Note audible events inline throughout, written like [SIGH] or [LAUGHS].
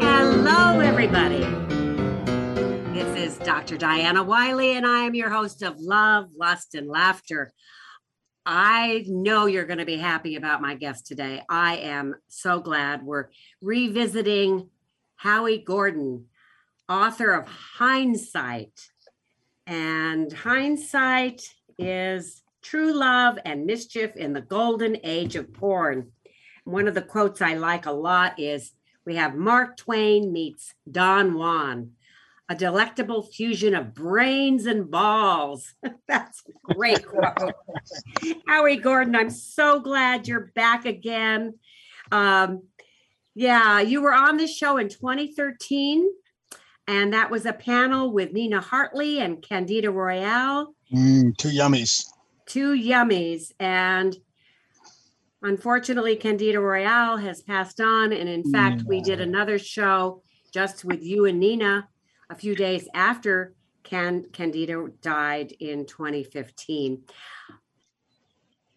Hello, everybody. This is Dr. Diana Wiley, and I am your host of Love, Lust, and Laughter. I know you're going to be happy about my guest today. I am so glad we're revisiting Howie Gordon, author of Hindsight. And Hindsight is true love and mischief in the golden age of porn. One of the quotes I like a lot is we have Mark Twain meets Don Juan, a delectable fusion of brains and balls. [LAUGHS] That's a great quote. Howie Gordon, I'm so glad you're back again. Um, yeah, you were on this show in 2013, and that was a panel with Nina Hartley and Candida Royalle. Mm, two yummies. two yummies. And unfortunately, Candida Royalle has passed on. And in fact, we did another show just with you and Nina a few days after Can- Candida died in 2015.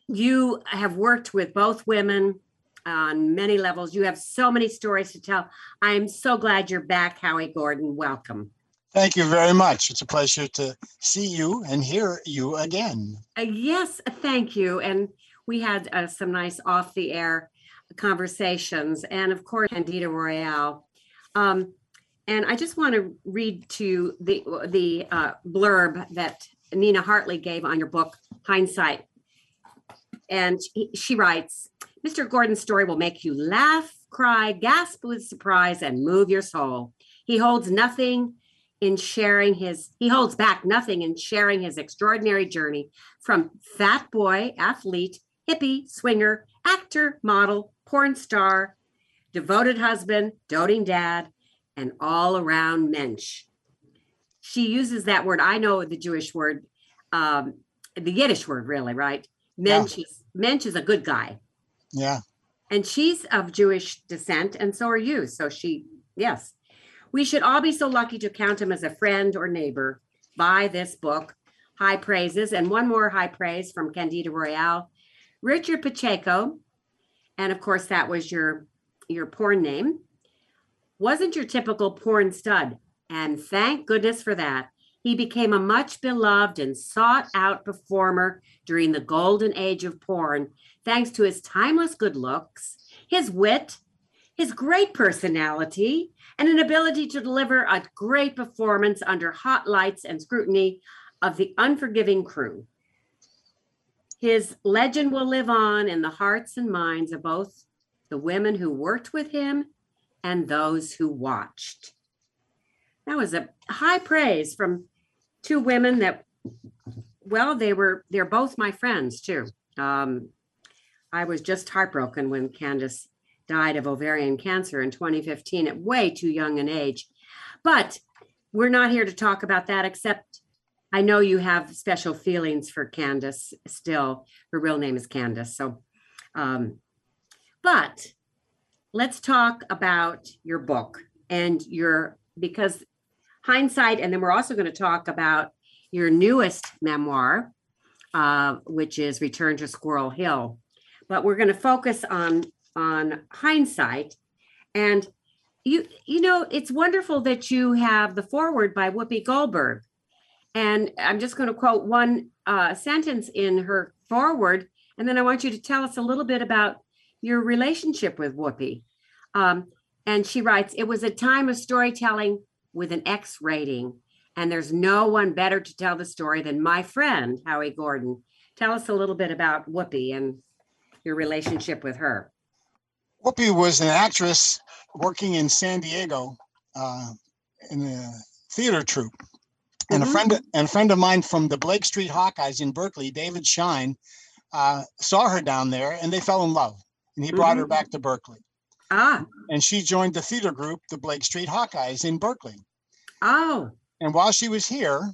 You have worked with both women on many levels. You have so many stories to tell. I am so glad you're back, Howie Gordon. Welcome. Thank you very much. It's a pleasure to see you and hear you again. Uh, yes, thank you. And we had uh, some nice off the air conversations, and of course, Candida Royalle. Um, and I just want to read to the the uh, blurb that Nina Hartley gave on your book, Hindsight. And she writes, Mr. Gordon's story will make you laugh, cry, gasp with surprise, and move your soul. He holds nothing in sharing his, he holds back nothing in sharing his extraordinary journey from fat boy, athlete, hippie, swinger, actor, model, porn star, devoted husband, doting dad, and all around mensch. She uses that word. I know the Jewish word, um, the Yiddish word, really, right? Mensch is mensch is a good guy, Yeah. and she's of Jewish descent, and so are you. So she, yes, we should all be so lucky to count him as a friend or neighbor. Buy this book, high praises, and one more high praise from Candida Royalle, Richard Pacheco, and of course that was your your porn name. Wasn't your typical porn stud, and thank goodness for that. He became a much beloved and sought out performer during the golden age of porn, thanks to his timeless good looks, his wit, his great personality, and an ability to deliver a great performance under hot lights and scrutiny of the unforgiving crew. His legend will live on in the hearts and minds of both the women who worked with him and those who watched. That was a high praise from two women that, well, they were, they're both my friends too. Um, I was just heartbroken when Candace died of ovarian cancer in 2015 at way too young an age. But we're not here to talk about that, except I know you have special feelings for Candace still. Her real name is Candace. So, um, but let's talk about your book and your, because hindsight, and then we're also going to talk about your newest memoir, uh, which is Return to Squirrel Hill. But we're going to focus on on hindsight and you you know it's wonderful that you have the forward by whoopi goldberg and i'm just going to quote one uh, sentence in her forward and then i want you to tell us a little bit about your relationship with whoopi. Um, and she writes it was a time of storytelling with an x rating and there's no one better to tell the story than my friend howie gordon. Tell us a little bit about whoopi and your relationship with her. Whoopi was an actress working in San Diego uh, in the theater troupe. And Mhm. a friend and a friend of mine from the Blake Street Hawkeyes in Berkeley, David Schein, uh, saw her down there and they fell in love. And he brought her back to Berkeley. ah And she joined the theater group, the Blake Street Hawkeyes in Berkeley. oh And while she was here,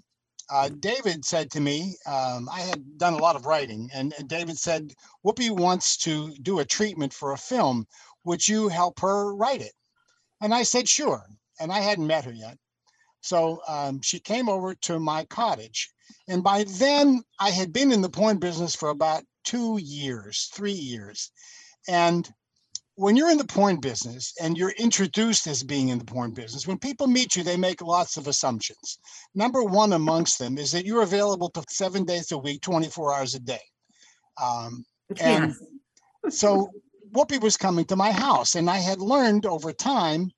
uh, David said to me, um, I had done a lot of writing, and David said, Whoopi wants to do a treatment for a film. Would you help her write it? And I said, sure. And I hadn't met her yet. So um, she came over to my cottage. And by then, I had been in the porn business for about two years, three years. And when you're in the porn business and you're introduced as being in the porn business, when people meet you, they make lots of assumptions. Number one amongst them is that you're available to seven days a week, 24 hours a day. Um, And- Yes. [LAUGHS] so Whoopi was coming to my house, and I had learned over time,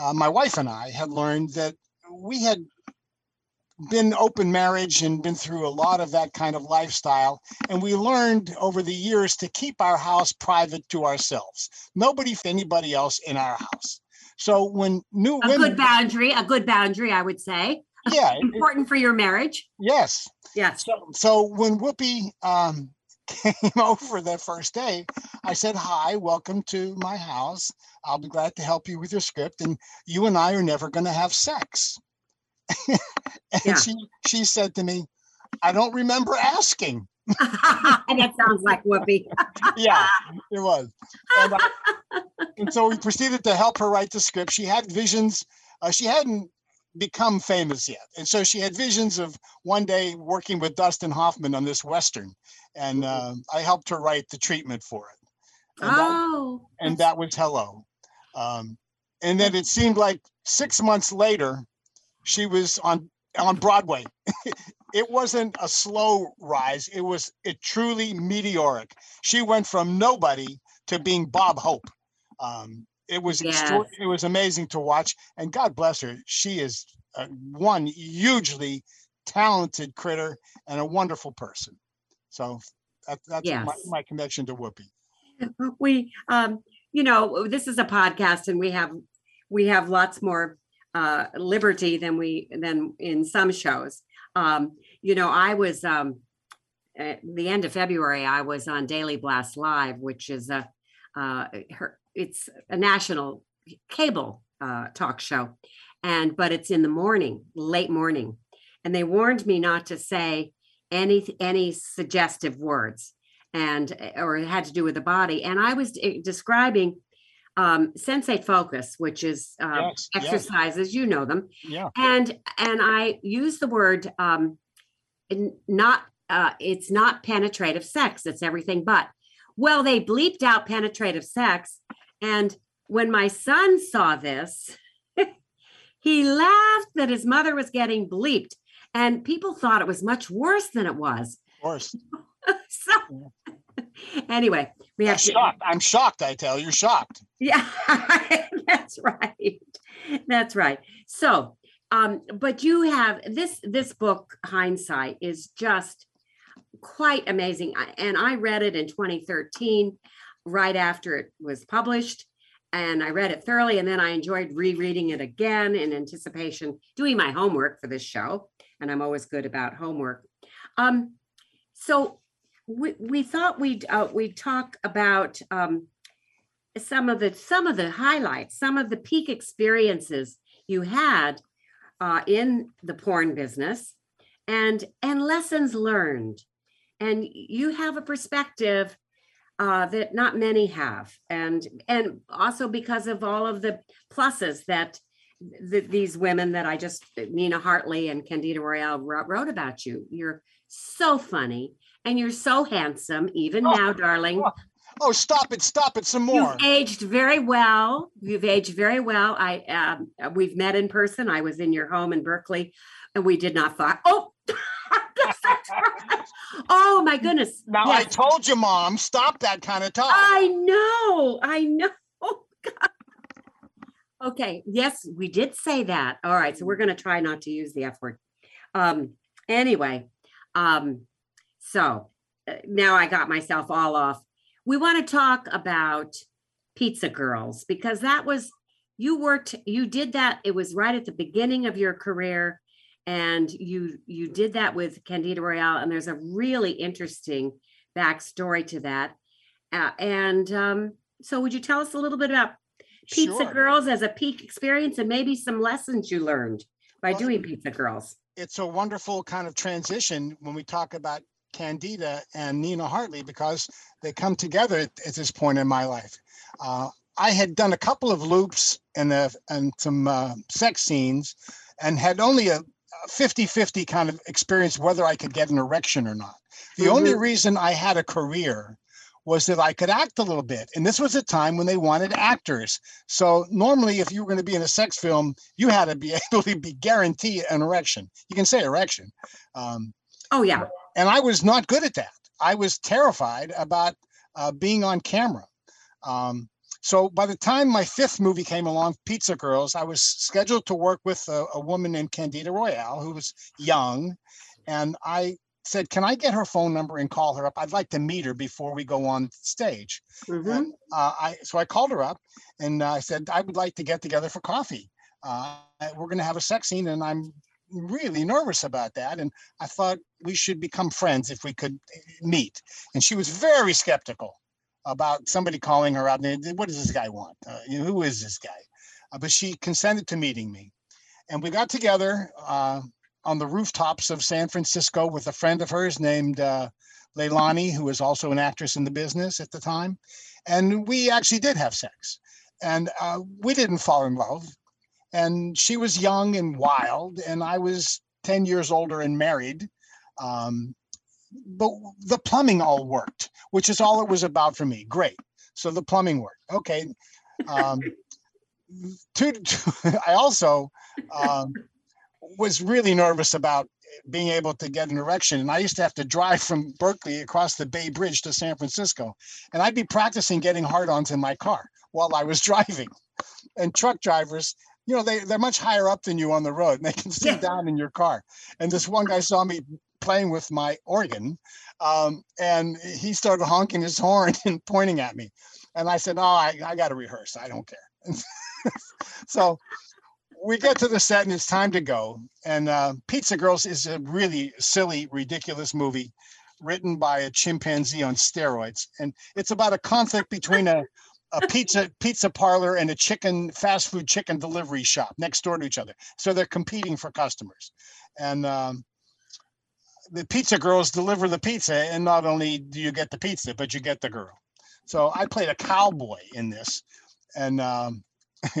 uh, my wife and I had learned that we had been open marriage and been through a lot of that kind of lifestyle. And we learned over the years to keep our house private to ourselves. Nobody, for anybody else in our house. So when new A women, good boundary, a good boundary, I would say. yeah, it- [LAUGHS] it- Important for your marriage. yes. Yes. So, so when Whoopi um, [LAUGHS] came over that first day, I said, "Hi, welcome to my house. I'll be glad to help you with your script, and you and I are never going to have sex." [LAUGHS] and Yeah. she she said to me, "I don't remember asking." [LAUGHS] and that sounds like Whoopi. [LAUGHS] yeah, it was. And, uh, and so we proceeded to help her write the script. She had visions. Uh, she hadn't become famous yet, and so she had visions of one day working with Dustin Hoffman on this western, and uh, I helped her write the treatment for it. And, that, Oh. and that was hello. Um, and then it seemed like six months later, she was on on Broadway. it wasn't a slow rise; it was it truly meteoric. She went from nobody to being Bob Hope. Um, it was Yes. it was amazing to watch, and God bless her. She is uh, one hugely talented critter and a wonderful person. So that, that's my, my connection to Whoopi. we um you know this is a podcast and we have we have lots more uh liberty than we than in some shows. Um you know i was um at the end of february i was on daily blast live which is a uh her it's a national cable uh talk show. And but it's in the morning late morning. And they warned me not to say any any suggestive words and or it had to do with the body. And i was eh, describing um sensate focus which is uh, Yes, yes. exercises you know them Yeah. and and i use the word um not uh it's not penetrative sex it's everything but well they bleeped out penetrative sex and when my son saw this [LAUGHS] he laughed that his mother was getting bleeped and people thought it was much worse than it was Of course. [LAUGHS] so [LAUGHS] anyway we I'm have to shocked. I'm shocked, I tell you, you're shocked. yeah, [LAUGHS] that's right. That's right. So, um, but you have this this book, Hindsight, is just quite amazing. And I read it in 2013, right after it was published. And I read it thoroughly, and then I enjoyed rereading it again in anticipation, doing my homework for this show. And I'm always good about homework. Um, so we, we thought we'd uh, we'd talk about um, some of the some of the highlights, some of the peak experiences you had uh, in the porn business, and and lessons learned. And you have a perspective uh, that not many have, and and also because of all of the pluses that th- these women that I just Nina Hartley and Candida Royalle wrote about you. You're so funny and you're so handsome, even Oh, now, darling. oh, Oh, stop it, stop it some more. You've aged very well. You've aged very well. I um, we've met in person. I was in your home in Berkeley, and we did not thought. Oh, [LAUGHS] oh my goodness! Now I told you, mom, stop that kind of talk. I know. I know. Oh, [LAUGHS] God. Okay. Yes, we did say that. All right. So we're going to try not to use the F word. Um, anyway, um, so uh, now I got myself all off. We want to talk about Pizza Girls because that was, you worked, you did that. It was right at the beginning of your career. And you you did that with Candida Royalle, and there's a really interesting backstory to that. Uh, and um, so, would you tell us a little bit about Pizza Sure. Girls as a peak experience and maybe some lessons you learned by Well, doing Pizza Girls? It's a wonderful kind of transition when we talk about Candida and Nina Hartley because they come together at, at this point in my life. Uh, I had done a couple of loops and uh, and some uh, sex scenes, and had only a 50-50 kind of experience whether I could get an erection or not. The only Mhm. reason I had a career was that I could act a little bit. And this was a time when they wanted actors. So normally, if you were going to be in a sex film, you had to be [LAUGHS] able to be guaranteed an erection. You can say erection. Um, Oh, yeah. And I was not good at that. I was terrified about uh, being on camera. Um, so by the time my fifth movie came along, Pizza Girls, I was scheduled to work with a, a woman named Candida Royalle, who was young, and I said, "Can I get her phone number and call her up? I'd like to meet her before we go on stage." Mhm. And, uh, I so I called her up and uh, I said I would like to get together for coffee. Uh, we're going to have a sex scene, and I'm really nervous about that. And I thought we should become friends if we could eh, meet. And she was very skeptical about somebody calling her out. and, What does this guy want? Uh, you know, who is this guy? Uh, but she consented to meeting me, and we got together uh, on the rooftops of San Francisco with a friend of hers named. Uh, Leilani, who was also an actress in the business at the time. And we actually did have sex. And uh, we didn't fall in love. And she was young and wild, and I was 10 years older and married. Um, but the plumbing all worked, which is all it was about for me. Great. So the plumbing worked. Okay. Um, [LAUGHS] to, to- [LAUGHS] I also um, was really nervous about being able to get an erection. And I used to have to drive from Berkeley across the Bay Bridge to San Francisco. And I'd be practicing getting hard ons in my car while I was [LAUGHS] driving. And truck drivers, you know, they, they're much higher up than you on the road and they can see Yeah. down in your car. And this one guy saw me playing with my organ um, and he started honking his [LAUGHS] horn and pointing at me. And I said, Oh, I, I got to rehearse. I don't care. [LAUGHS] so we get to the set and it's time to go. And uh, Pizza Girls is a really silly, ridiculous movie written by a chimpanzee on steroids. And it's about a conflict between a, a pizza pizza parlor and a chicken fast food chicken delivery shop next door to each other. So they're competing for customers. And um, the pizza girls deliver the pizza, and not only do you get the pizza, but you get the girl. So I played a cowboy in this, and um, [LAUGHS]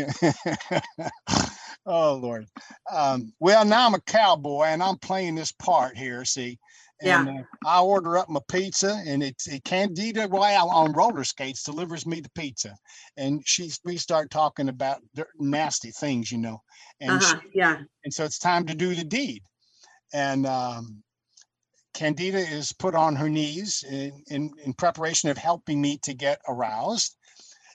oh Lord. Um, well, now I'm a cowboy, and I'm playing this part here. See, and uh, I order up my pizza, and it's it Candida Royalle on roller skates delivers me the pizza, and she's we start talking about nasty things, you know, and Uh-huh. Yeah. and so it's time to do the deed. And um, Candida is put on her knees in, in, in preparation of helping me to get aroused.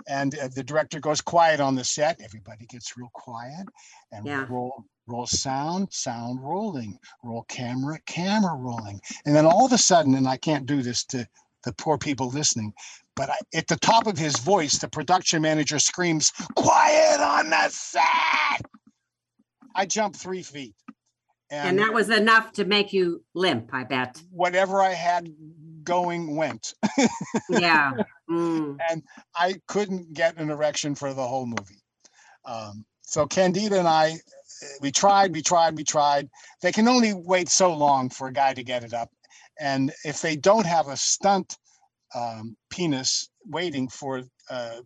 And uh, the director goes quiet on the set. Everybody gets real quiet and Yeah. roll roll sound, sound rolling, roll camera, camera rolling. And then all of a sudden, and I can't do this to the poor people listening, but I, at the top of his voice, the production manager screams, "Quiet on the set!" I jump three feet, And that was enough to make you limp, I bet. whatever I had going went. [LAUGHS] Yeah. Mm. I couldn't get an erection for the whole movie. Um, so Candida and I, we tried, we tried, we tried. They can only wait so long for a guy to get it up. And if they don't have a stunt um, penis waiting for uh,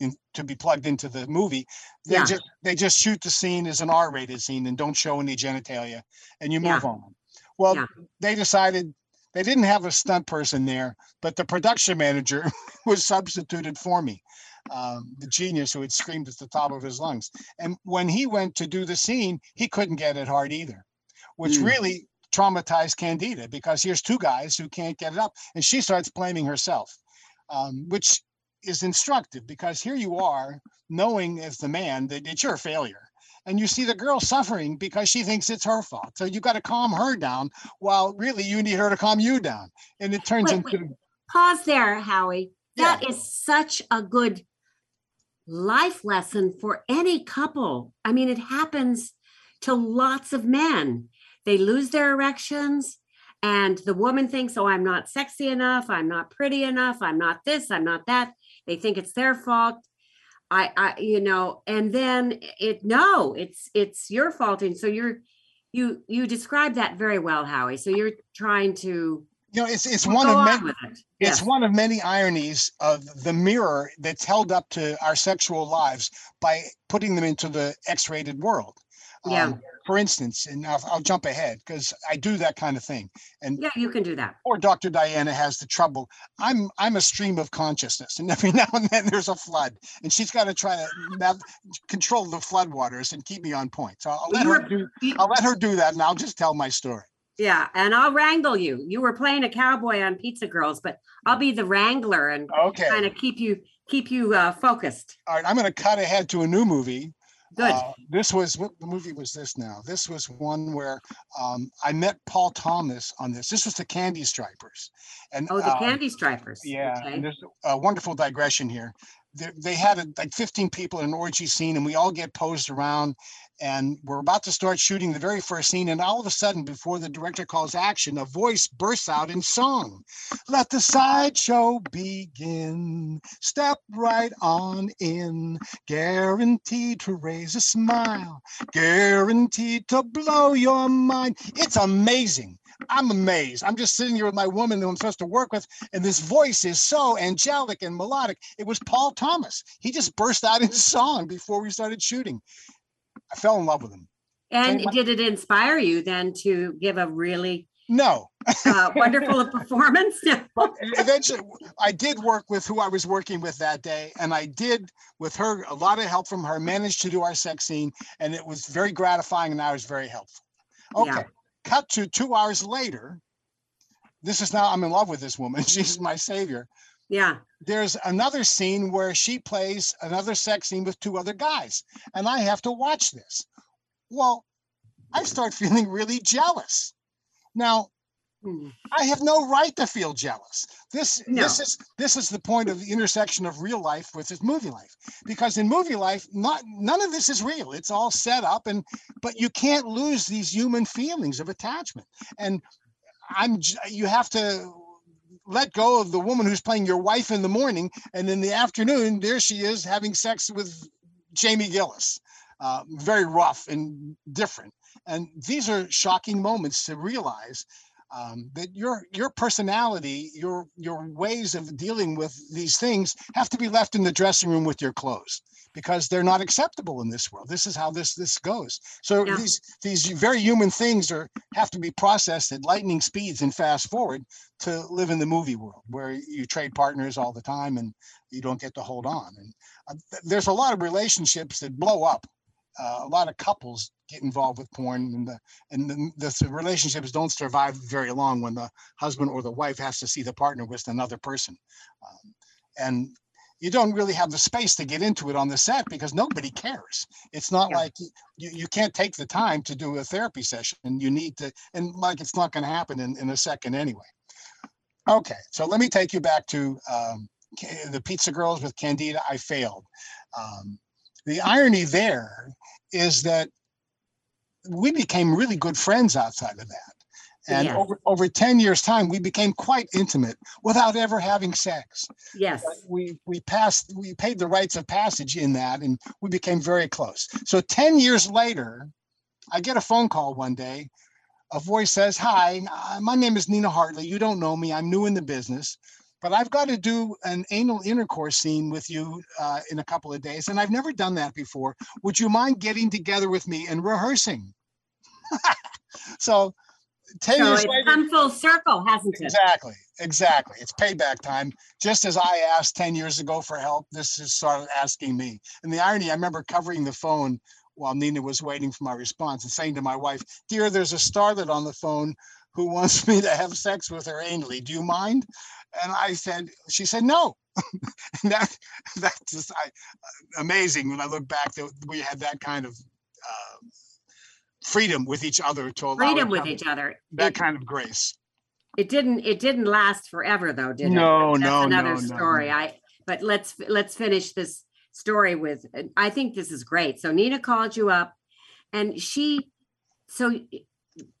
in, to be plugged into the movie, they Yeah. just they just shoot the scene as an R-rated scene and don't show any genitalia, and you Yeah. move on. Well, Yeah. they decided they didn't have a stunt person there, but the production manager [LAUGHS] was substituted for me. Um, the genius who had screamed at the top of his lungs. And when he went to do the scene, he couldn't get it hard either, which Mm. really traumatized Candida because here's two guys who can't get it up. And she starts blaming herself, um, which is instructive because here you are knowing as the man that it's your failure. And you see the girl suffering because she thinks it's her fault. So you've got to calm her down while really you need her to calm you down. And it turns Wait, wait. into Pause there, Howie. That is such a good life lesson for any couple. I mean, it happens to lots of men. They lose their erections, and the woman thinks, oh, I'm not sexy enough. I'm not pretty enough. I'm not this. I'm not that. They think it's their fault. I, I, you know, and then it, no, it's, it's your fault. And so you're, you, you describe that very well, Howie. So you're trying to you know, it's it's go one of many it. it's one of many ironies of the mirror that's held up to our sexual lives by putting them into the X-rated world. Yeah. Um, For instance, and I'll, I'll jump ahead because I do that kind of thing. And Yeah, you can do that. or Dr. Diana has the trouble. I'm I'm a stream of consciousness, and [LAUGHS] every now and then there's a flood, and she's got to try to nav- control the flood waters and keep me on point. So I'll let her do. I'll let her do that, and I'll just tell my story. Yeah, and I'll wrangle you. You were playing a cowboy on Pizza Girls, but I'll be the wrangler and Okay. kind of keep you keep you uh, focused. All right. I'm going to cut ahead to a new movie. Good. Uh, this was what the movie was this now? This was one where um, I met Paul Thomas on this. This was the Candy Stripers, and oh, the uh, Candy Stripers. Yeah, Okay. and there's a wonderful digression here. They, had a, like 15 people in an orgy scene, and we all get posed around, and we're about to start shooting the very first scene, and all of a sudden, before the director calls action, a voice bursts out in song. Let the sideshow begin. Step right on in. Guaranteed to raise a smile. Guaranteed to blow your mind. It's amazing. I'm amazed. I'm just sitting here with my woman who I'm supposed to work with, and this voice is so angelic and melodic. It was Paul Thomas. He just burst out in [LAUGHS] song before we started shooting. I fell in love with him. And did it inspire you then to give a really No, uh, wonderful [LAUGHS] performance? but eventually I did work with who I was working with that day, and I did with her a lot of help from her. Managed to do our sex scene, and it was very gratifying, and I was very helpful. Okay, Yeah. Cut to two hours later. This is now I'm in love with this woman. [LAUGHS] She's my savior. yeah. there's another scene where she plays another sex scene with two other guys and i have to watch this well i start [LAUGHS] feeling really jealous now. I have no right to feel jealous. This No. this is this is the point of the intersection of real life with this movie life. Because in movie life not none of this is real. It's all set up and but you can't lose these human feelings of attachment. And i'm you have to let go of the woman who's playing your wife in the morning and in the afternoon there she is having sex with jamie gillis. Uh, very rough and different. And these are shocking moments to realize um, that your your personality your your ways of dealing with these things have to be left in the dressing room with your clothes because they're not acceptable in this world. This is how this this goes. So Yeah. these these very human things are have to be processed at lightning speeds and fast forward to live in the movie world where you trade partners all the time and you don't get to hold on. And uh, th- there's a lot of relationships that blow up uh, a lot of couples get involved with porn and the and the, the relationships don't survive very long when the husband or the wife has to see the partner with another person. Um, and you don't really have the space to get into it on the set because nobody cares. It's not Yeah. like you, you can't take the time to do a therapy session. And you need to and like it's not going to happen in, in a second anyway. Okay so let me take you back to um, the pizza girls with candida. I failed. Um, the irony there is that we became really good friends outside of that. And over, over 10 years time, we became quite intimate without ever having sex. Yes. We, we passed, we paid the rites of passage in that and we became very close. So 10 years later, I get a phone call one day. A voice says, hi, my name is Nina Hartley. You don't know me. I'm new in the business, but I've got to do an anal intercourse scene with you uh, in a couple of days. And I've never done that before. Would you mind getting together with me and rehearsing? [LAUGHS] so 10 So years it's later, come full circle, hasn't it? Exactly, exactly. It's payback time. Just as I asked 10 years ago for help, this is sort of asking me. And the irony, I remember covering the phone while Nina was waiting for my response and saying to my wife, Dear, there's a starlet on the phone who wants [LAUGHS] me to have sex with her anally. Do you mind? And I said, She said, No. [LAUGHS] and that, [LAUGHS] that's just I, amazing when I look back that we had that kind of uh, freedom with each other to allow Freedom with each other. that It, kind of grace. it didn't, it didn't last forever though, did it? No, That's no, Another no, story. no. I, but let's, let's finish this story with, I think this is great. So Nina called you up and she, so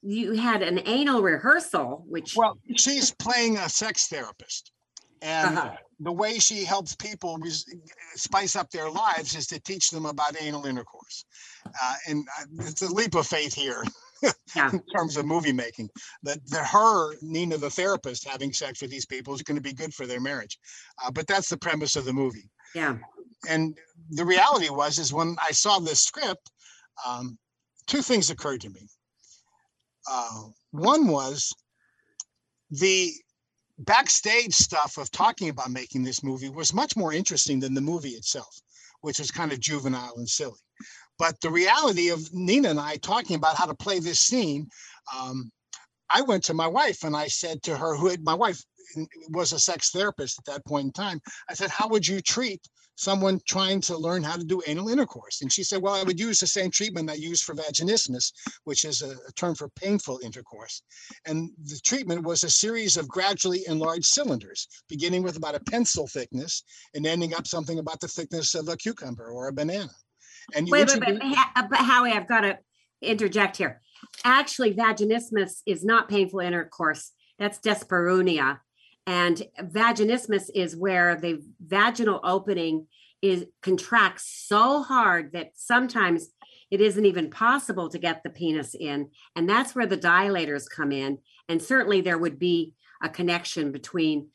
you had an anal rehearsal, which, Well, she's playing a sex therapist. And Uh-huh. the way she helps people res- spice up their lives is to teach them about anal intercourse. Uh, and uh, it's a leap of faith here [LAUGHS] Yeah. in terms of movie making. That the, her, Nina, the therapist, having sex with these people is going to be good for their marriage. Uh, but that's the premise of the movie. yeah, And the reality was, is when I saw this script, um, two things occurred to me. Uh, one was the backstage stuff of talking about making this movie was much more interesting than the movie itself, which was kind of juvenile and silly. But the reality of Nina and I talking about how to play this scene, um, I went to my wife and I said to her, who had, my wife was a sex therapist at that point in time. I said, How would you treat someone trying to learn how to do anal intercourse? And she said, Well, I would use the same treatment I use for vaginismus, which is a, a term for painful intercourse. And the treatment was a series of gradually enlarged cylinders, beginning with about a pencil thickness and ending up something about the thickness of a cucumber or a banana. And you Wait, wait, introduce- but, but Howie, I've got to interject here. Actually, vaginismus is not painful intercourse. That's dyspareunia. And vaginismus is where the vaginal opening is contracts so hard that sometimes it isn't even possible to get the penis in. And that's where the dilators come in. And certainly there would be a connection between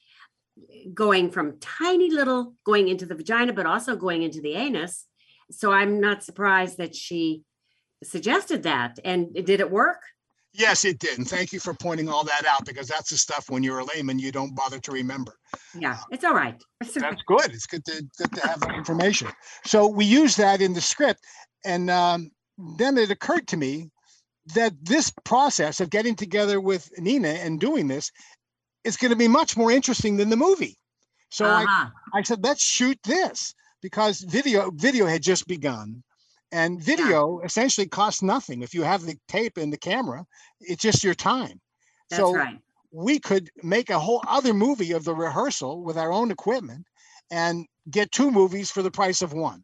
going from tiny little going into the vagina, but also going into the anus. So I'm not surprised that she suggested that. And did it work? Yes, it did. And thank you for pointing all that out because that's the stuff when you're a layman you don't bother to remember. Yeah, it's all right. It's all right. That's good. It's good to good to have that information. So we use that in the script, and um, then it occurred to me that this process of getting together with Nina and doing this is going to be much more interesting than the movie. So Uh-huh. I said, let's shoot this because video video had just begun. And video essentially costs nothing. If you have the tape and the camera, it's just your time. That's so right. we could make a whole other movie of the rehearsal with our own equipment and get two movies for the price of one.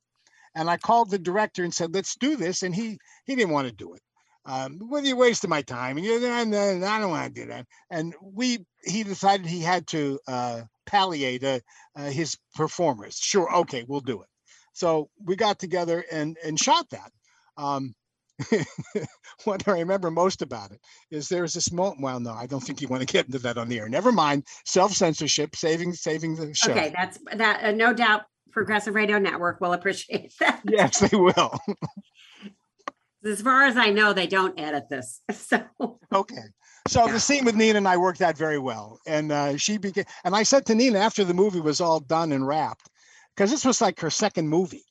And I called the director and said, let's do this. And he he didn't want to do it. Um, well, you're wasting my time. And you I don't want to do that. And we he decided he had to uh, palliate uh, uh, his performers. Sure, okay, we'll do it. So we got together and and shot that. Um, [LAUGHS] what I remember most about it is there was this moment. Well, no, I don't think you want to get into that on the air. Never mind. Self censorship, saving saving the show. Okay, that's that. Uh, no doubt, Progressive Radio Network will appreciate [LAUGHS] that. Yes, they will. As far as I know, they don't edit this. [LAUGHS] So okay. So Yeah. the scene with Nina and I worked out very well, and uh, she began. And I said to Nina after the movie was all done and wrapped, because this was like her second movie,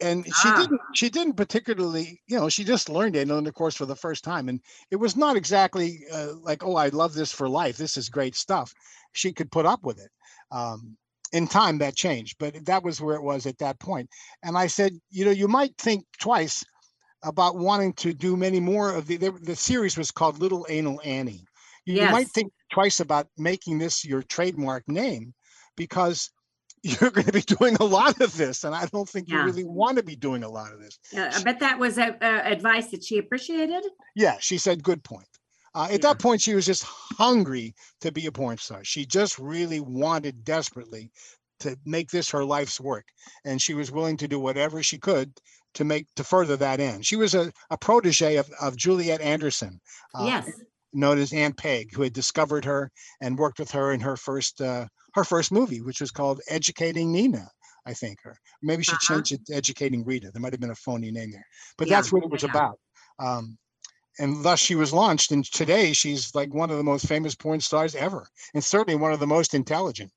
and she Ah. didn't. She didn't particularly, you know, she just learned it on the course for the first time, and it was not exactly uh, like, oh, I love this for life. This is great stuff. She could put up with it. Um, in time, that changed, but that was where it was at that point. And I said, you know, you might think twice about wanting to do many more of the the, series was called Little Anal Annie. You, you might think twice about making this your trademark name because you're going to be doing a lot of this, and I don't think you really want to be doing a lot of this. uh, I bet that was a, a advice that she appreciated. Yeah, she said, good point. Uh, at that point, she was just hungry to be a porn star. She just really wanted desperately to make this her life's work. And she was willing to do whatever she could to make to further that end. She was a, a protege of, of Juliet Anderson, uh, yes. Known as Aunt Peg, who had discovered her and worked with her in her first uh, her first movie, which was called Educating Nina. I think, or maybe she Uh-huh. changed it to Educating Rita. There might have been a phony name there, but Yeah, that's what it was yeah. about. Um, and thus she was launched, and today she's like one of the most famous porn stars ever, and certainly one of the most intelligent.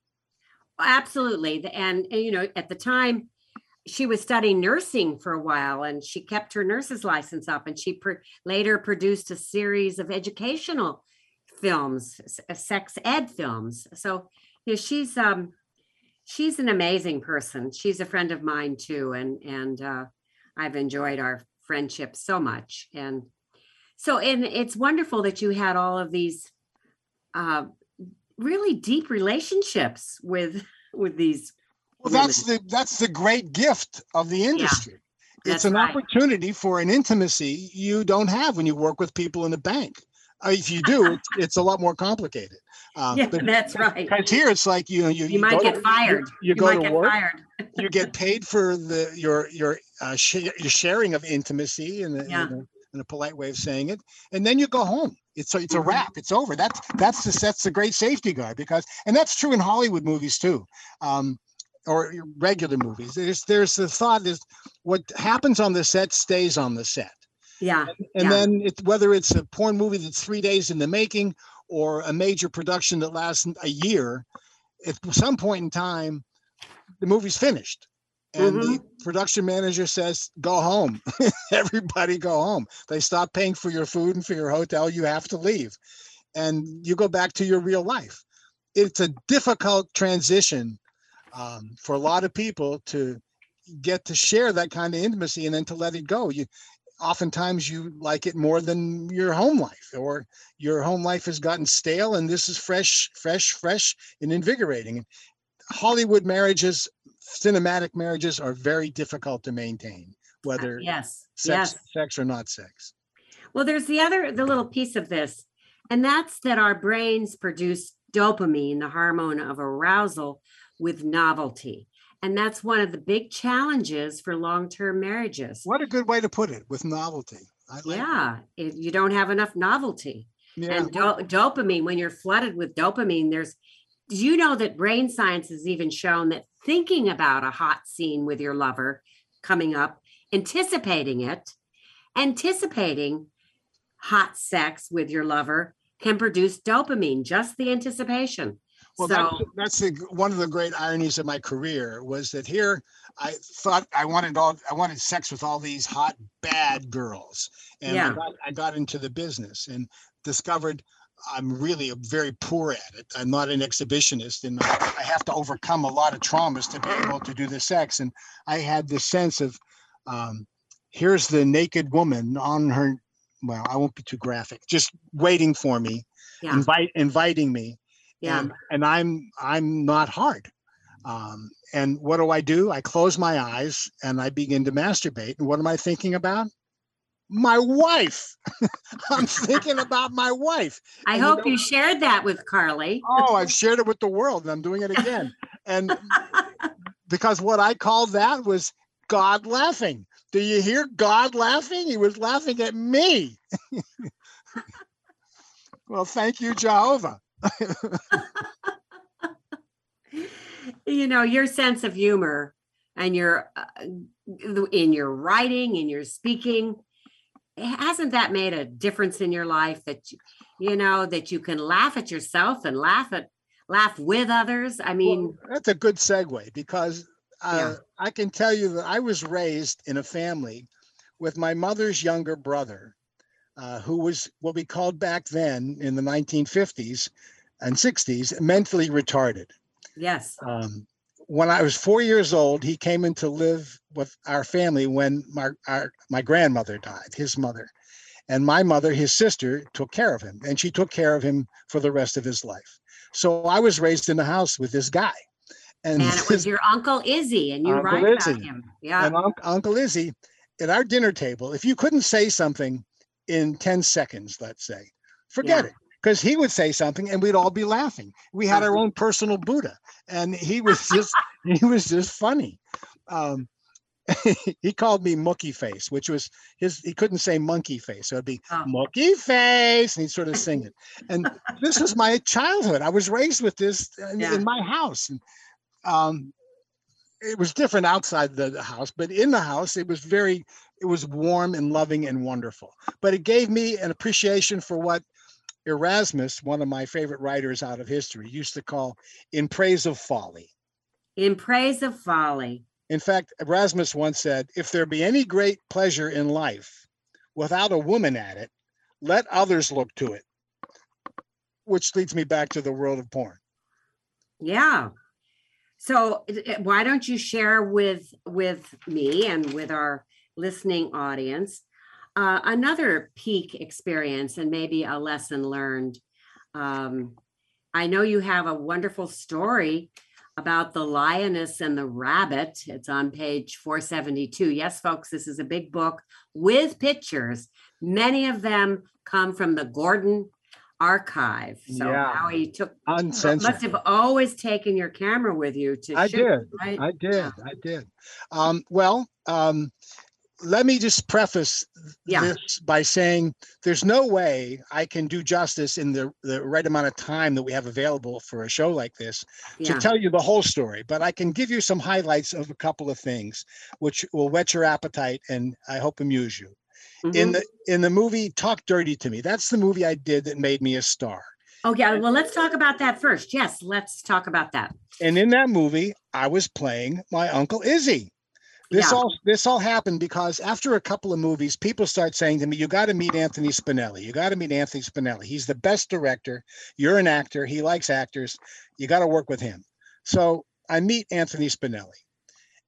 Absolutely. And, and, you know, at the time, she was studying nursing for a while and she kept her nurse's license up and she later produced a series of educational films, sex ed films. So, you know, she's um she's an amazing person. She's a friend of mine too and and uh I've enjoyed our friendship so much and so and it's wonderful that you had all of these uh really deep relationships with with these Well, that's the that's the great gift of the industry. that's it's an right. opportunity for an intimacy you don't have when you work with people in a bank. Uh, if you do, [LAUGHS] it's, it's a lot more complicated. Um, yeah that's right because here it's like you know you, you might go get to- fired You, go might to get work. fired you get paid for the your your uh, sh- your sharing of intimacy in, a, Yeah. in, a, in a polite way of saying it, and then you go home. It's a, it's a Mhm. wrap. It's over. That's that's the that's the great safety guard because, and that's true in Hollywood movies too, um, or regular movies. There's there's the thought is what happens on the set stays on the set. Yeah. And Yeah. then it's whether it's a porn movie that's three days in the making or a major production that lasts a year, at some point in time, the movie's finished. And the Mm-hmm. production manager says, go home. [LAUGHS] Everybody go home. They stop paying for your food and for your hotel. You have to leave. And you go back to your real life. It's a difficult transition um, for a lot of people to get to share that kind of intimacy and then to let it go. You oftentimes you like it more than your home life or your home life has gotten stale and this is fresh fresh fresh and invigorating hollywood marriages cinematic marriages are very difficult to maintain whether Yes. sex Yes. sex or not sex Well, there's the other, the little piece of this, and that's that our brains produce dopamine, the hormone of arousal, with novelty. And that's one of the big challenges for long term marriages. what a good way to put it with novelty like. Yeah. If you don't have enough novelty. yeah And do- dopamine, when you're flooded with dopamine, there's, do you know that brain science has even shown that thinking about a hot scene with your lover coming up, anticipating it, anticipating hot sex with your lover can produce dopamine, just the anticipation. Well, so, that's, that's the, one of the great ironies of my career was that here I thought I wanted all I wanted sex with all these hot bad girls, and I, got, I got into the business and discovered I'm really very poor at it. I'm not an exhibitionist, and I, I have to overcome a lot of traumas to be able to do the sex. And I had this sense of um, here's the naked woman on her. Well, I won't be too graphic. Just waiting for me, yeah, invite inviting me yeah, and, and I'm I'm not hard. Um, and what do I do? I close my eyes and I begin to masturbate. And what am I thinking about? My wife. [LAUGHS] I'm thinking [LAUGHS] about my wife. I and you hope know- you shared that with Carly. Oh, I've [LAUGHS] shared it with the world and I'm doing it again. And because what I called that was God laughing. Do you hear God laughing? He was laughing at me. well, thank you, Jehovah. You know your sense of humor and your uh, in your writing in your speaking hasn't that made a difference in your life that you, you know that you can laugh at yourself and laugh at laugh with others i mean Well, that's a good segue because uh, Yeah. I can tell you that I was raised in a family with my mother's younger brother, uh, who was what we called back then in the 1950s and 60s mentally retarded. yes Um, when I was four years old, he came in to live with our family when my our, my grandmother died, his mother, and my mother, his sister, took care of him, and she took care of him for the rest of his life. So I was raised in the house with this guy, and, and it was [LAUGHS] your uncle izzy and you Uncle write about him yeah and Unc- Uncle Izzy at our dinner table. If you couldn't say something in ten seconds, let's say, forget Yeah. it. Because he would say something and we'd all be laughing. We had our own personal Buddha, and he was just [LAUGHS] he was just funny. Um, [LAUGHS] he called me Mookie Face, which was his. He couldn't say monkey face, so it'd be Oh. Mookie Face, and he'd sort of sing it. And this was my childhood. I was raised with this in, Yeah. in my house, and um, it was different outside the, the house, but in the house, it was very. It was warm and loving and wonderful. But it gave me an appreciation for what Erasmus, one of my favorite writers out of history, used to call "in praise of folly." in praise of folly In fact, Erasmus once said, If there be any great pleasure in life without a woman at it, let others look to it. Which leads me back to the world of porn. Yeah. So why don't you share with with me and with our listening audience uh, another peak experience and maybe a lesson learned? Um, I know you have a wonderful story about the lioness and the rabbit. It's on page 472. Yes, folks, this is a big book with pictures. Many of them come from the Gordon archive. So Yeah. how he took Uncensored. must have always taken your camera with you to I shoot, did. right? I did. I did. Um, well, um, let me just preface Yeah. this by saying there's no way I can do justice in the, the right amount of time that we have available for a show like this yeah. to tell you the whole story, but I can give you some highlights of a couple of things which will whet your appetite and I hope amuse you. In Mhm. the in the movie Talk Dirty to Me. That's the movie I did that made me a star. Oh, yeah. Well, let's talk about that first. Yes, let's talk about that. And in that movie, I was playing my uncle Izzy. This Yeah. all this all happened because after a couple of movies, people start saying to me, "You got to meet Anthony Spinelli. You got to meet Anthony Spinelli. He's the best director. You're an actor. He likes actors. You got to work with him." So I meet Anthony Spinelli,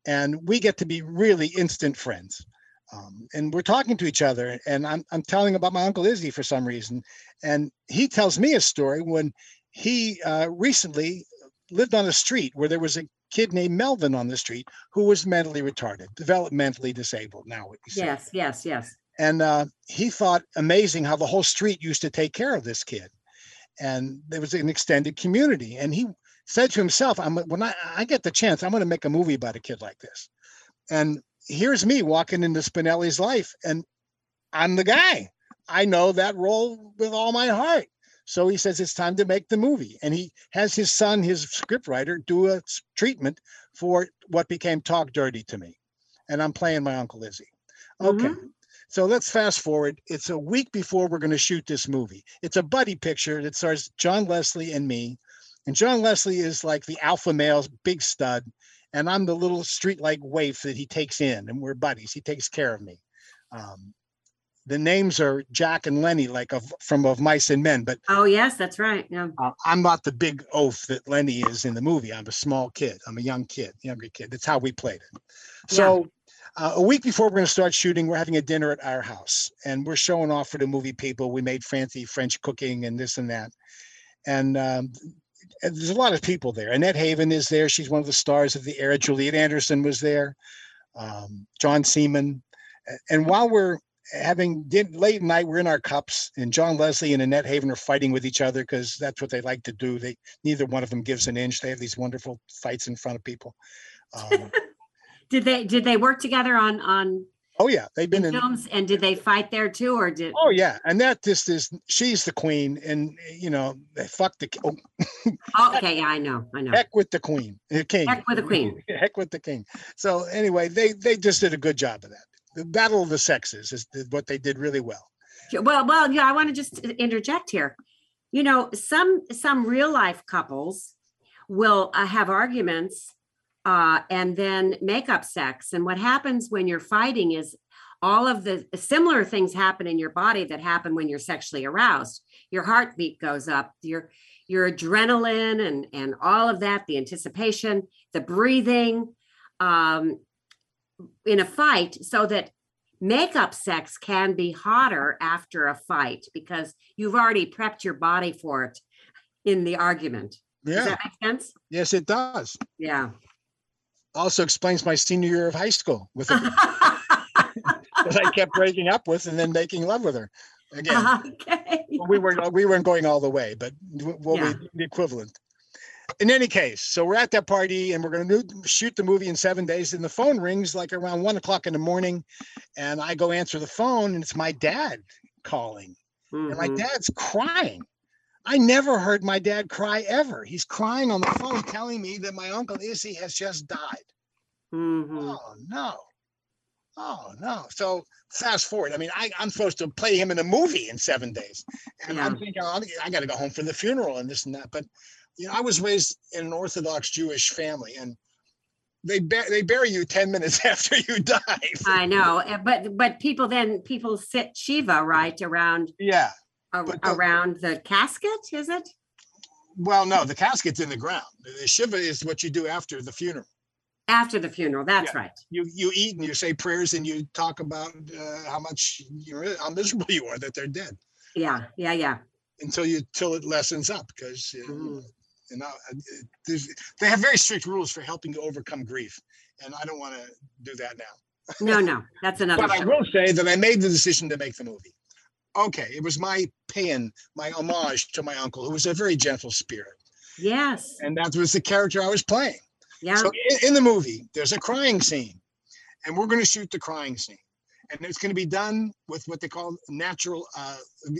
and we get to be really instant friends. Um, and we're talking to each other, and I'm I'm telling about my uncle Izzy for some reason, and he tells me a story when he uh, recently lived on a street where there was a kid named Melvin on the street who was mentally retarded, developmentally disabled. Now, what you say. Yes, yes, yes. and uh, he thought amazing how the whole street used to take care of this kid, and there was an extended community. And he said to himself, "I'm when I, I get the chance, I'm going to make a movie about a kid like this." And here's me walking into Spinelli's life, and I'm the guy. I know that role with all my heart. So he says it's time to make the movie. And he has his son, his scriptwriter, do a treatment for what became Talk Dirty to Me. And I'm playing my Uncle Izzy. Okay. Mhm. So let's fast forward. It's a week before we're going to shoot this movie. It's a buddy picture that stars John Leslie and me. And John Leslie is like the alpha male, big stud. And I'm the little street like waif that he takes in, and we're buddies. He takes care of me. Um, the names are Jack and Lenny, like of from of Mice and Men, but Oh, yes, that's right. Yeah. uh, I'm not the big oaf that Lenny is in the movie. I'm a small kid. I'm a young kid, younger kid. That's how we played it. So uh, a week before we're going to start shooting, we're having a dinner at our house, and we're showing off for the movie people. We made fancy French cooking and this and that, and. Um, and there's a lot of people there. Annette Haven is there. She's one of the stars of the era. Juliet Anderson was there. Um, John Seeman. And while we're having late night, we're in our cups, and John Leslie and Annette Haven are fighting with each other because that's what they like to do. They neither one of them gives an inch. They have these wonderful fights in front of people. Um, [LAUGHS] Did they did they work together on on oh yeah, they've been in. films and did they fight there too or did Oh yeah, and that just is she's the queen, and you know, they fuck the oh, Oh, okay, yeah, I know, I know. heck with the queen, the king. Heck with the queen. [LAUGHS] heck with the king. So anyway, they they just did a good job of that. The battle of the sexes is is what they did really well. Well, well, yeah, I want to just interject here. You know, some some real life couples will uh, have arguments uh, and then make up sex. And what happens when you're fighting is all of the similar things happen in your body that happen when you're sexually aroused. Your heartbeat goes up, your your adrenaline and and all of that, the anticipation, the breathing um, in a fight, so that makeup sex can be hotter after a fight because you've already prepped your body for it in the argument. Yeah. Does that make sense? yes, it does. Yeah. Also explains my senior year of high school with a [LAUGHS] that I kept breaking up with and then making love with her again. okay. We weren't we weren't going all the way, but what Yeah. we the equivalent. In any case, so we're at that party and we're going to shoot the movie in seven days. And the phone rings like around one o'clock in the morning, and I go answer the phone, and it's my dad calling, and my Mhm. dad's crying. I never heard my dad cry ever. He's crying on the phone, telling me that my uncle Izzy has just died. Mhm. Oh no. Oh no. So fast forward. I mean, I, I'm supposed to play him in a movie in seven days. And I'm thinking, oh, I got to go home for the funeral and this and that. But you know, I was raised in an Orthodox Jewish family and they they bury you 10 minutes [LAUGHS] after you die. I know, but but people then people sit shiva right around yeah. A- But the- around the casket. Is it? Well, no, the casket's in the ground. The shiva is what you do after the funeral. After the funeral. That's right. You you eat and you say prayers and you talk about uh, how much you're how miserable you are that they're dead. Yeah. Yeah. Yeah. until you till it lessens up because uh, Mhm. you know uh, there's, they have very strict rules for helping to overcome grief and i don't want to do that now No. No. That's another. but i show. will say that i made the decision to make the movie okay it was my paean my homage to my uncle who was a very gentle spirit Yes. and that was the character i was playing Yeah. so in, in the movie there's a crying scene and we're going to shoot the crying scene and it's going to be done with what they call natural uh,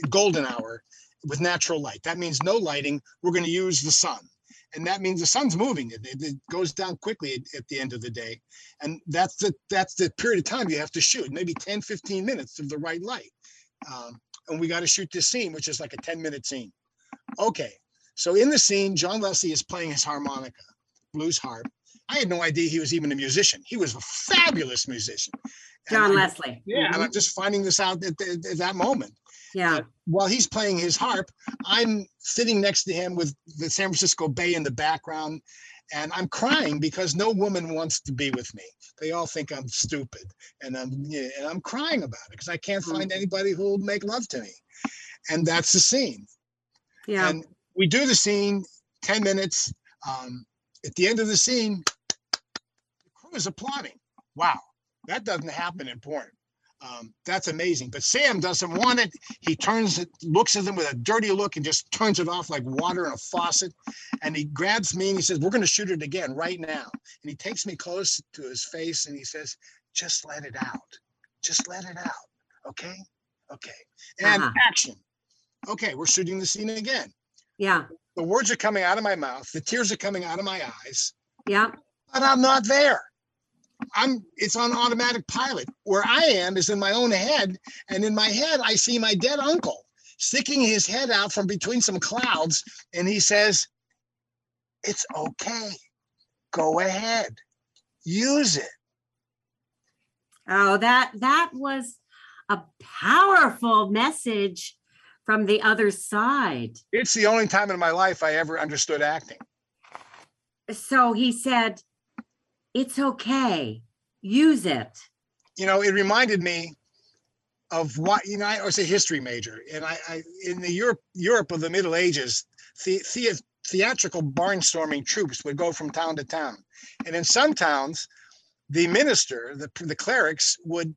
golden hour with natural light that means no lighting we're going to use the sun and that means the sun's moving. It, it, it goes down quickly at, at the end of the day, and that's the that's the period of time you have to shoot, maybe 10, 15 minutes of the right light. Um, and we got to shoot this scene, which is like a 10 minute scene. Okay, so in the scene, John Leslie is playing his harmonica, blues harp. I had no idea he was even a musician. He was a fabulous musician. And John I- Leslie. Yeah, and I'm just finding this out at, at- at that moment Yeah. while he's playing his harp, I'm sitting next to him with the San Francisco Bay in the background, and I'm crying because no woman wants to be with me. They all think I'm stupid, and I'm yeah, and I'm crying about it because I can't Mm. find anybody who will make love to me, and that's the scene. Yeah. And we do the scene, ten minutes. Um, at the end of the scene, the crew is applauding. Wow, that doesn't happen in porn. Um, that's amazing. But Sam doesn't want it. He turns it, looks at them with a dirty look and just turns it off like water in a faucet. And he grabs me and he says, We're going to shoot it again right now. And he takes me close to his face and he says, Just let it out. Just let it out. Okay. Okay. And Uh-huh. action. Okay. We're shooting the scene again. Yeah. The words are coming out of my mouth. The tears are coming out of my eyes, Yeah. but I'm not there. I'm it's on automatic pilot. Where I am is in my own head, and in my head I see my dead uncle sticking his head out from between some clouds, and he says, "It's okay. Go ahead. Use it." Oh, that that was a powerful message from the other side. It's the only time in my life I ever understood acting. So he said, "It's okay. Use it." you know, it reminded me of what you know. I was a history major, and I, I in the Europe Europe of the Middle Ages, the, the, theatrical barnstorming troops would go from town to town, and in some towns, the minister, the the clerics would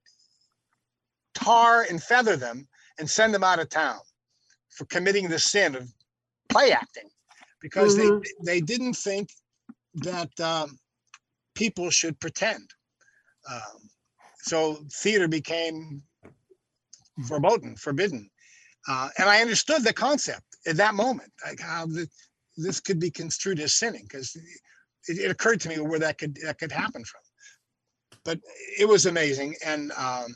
tar and feather them and send them out of town for committing the sin of play acting, because Mhm. they they didn't think that um, people should pretend. Um, so theater became verboten, forbidden. Uh, and I understood the concept at that moment, like how the, this could be construed as sinning, because it, it occurred to me where that could that could happen from. But it was amazing, and um,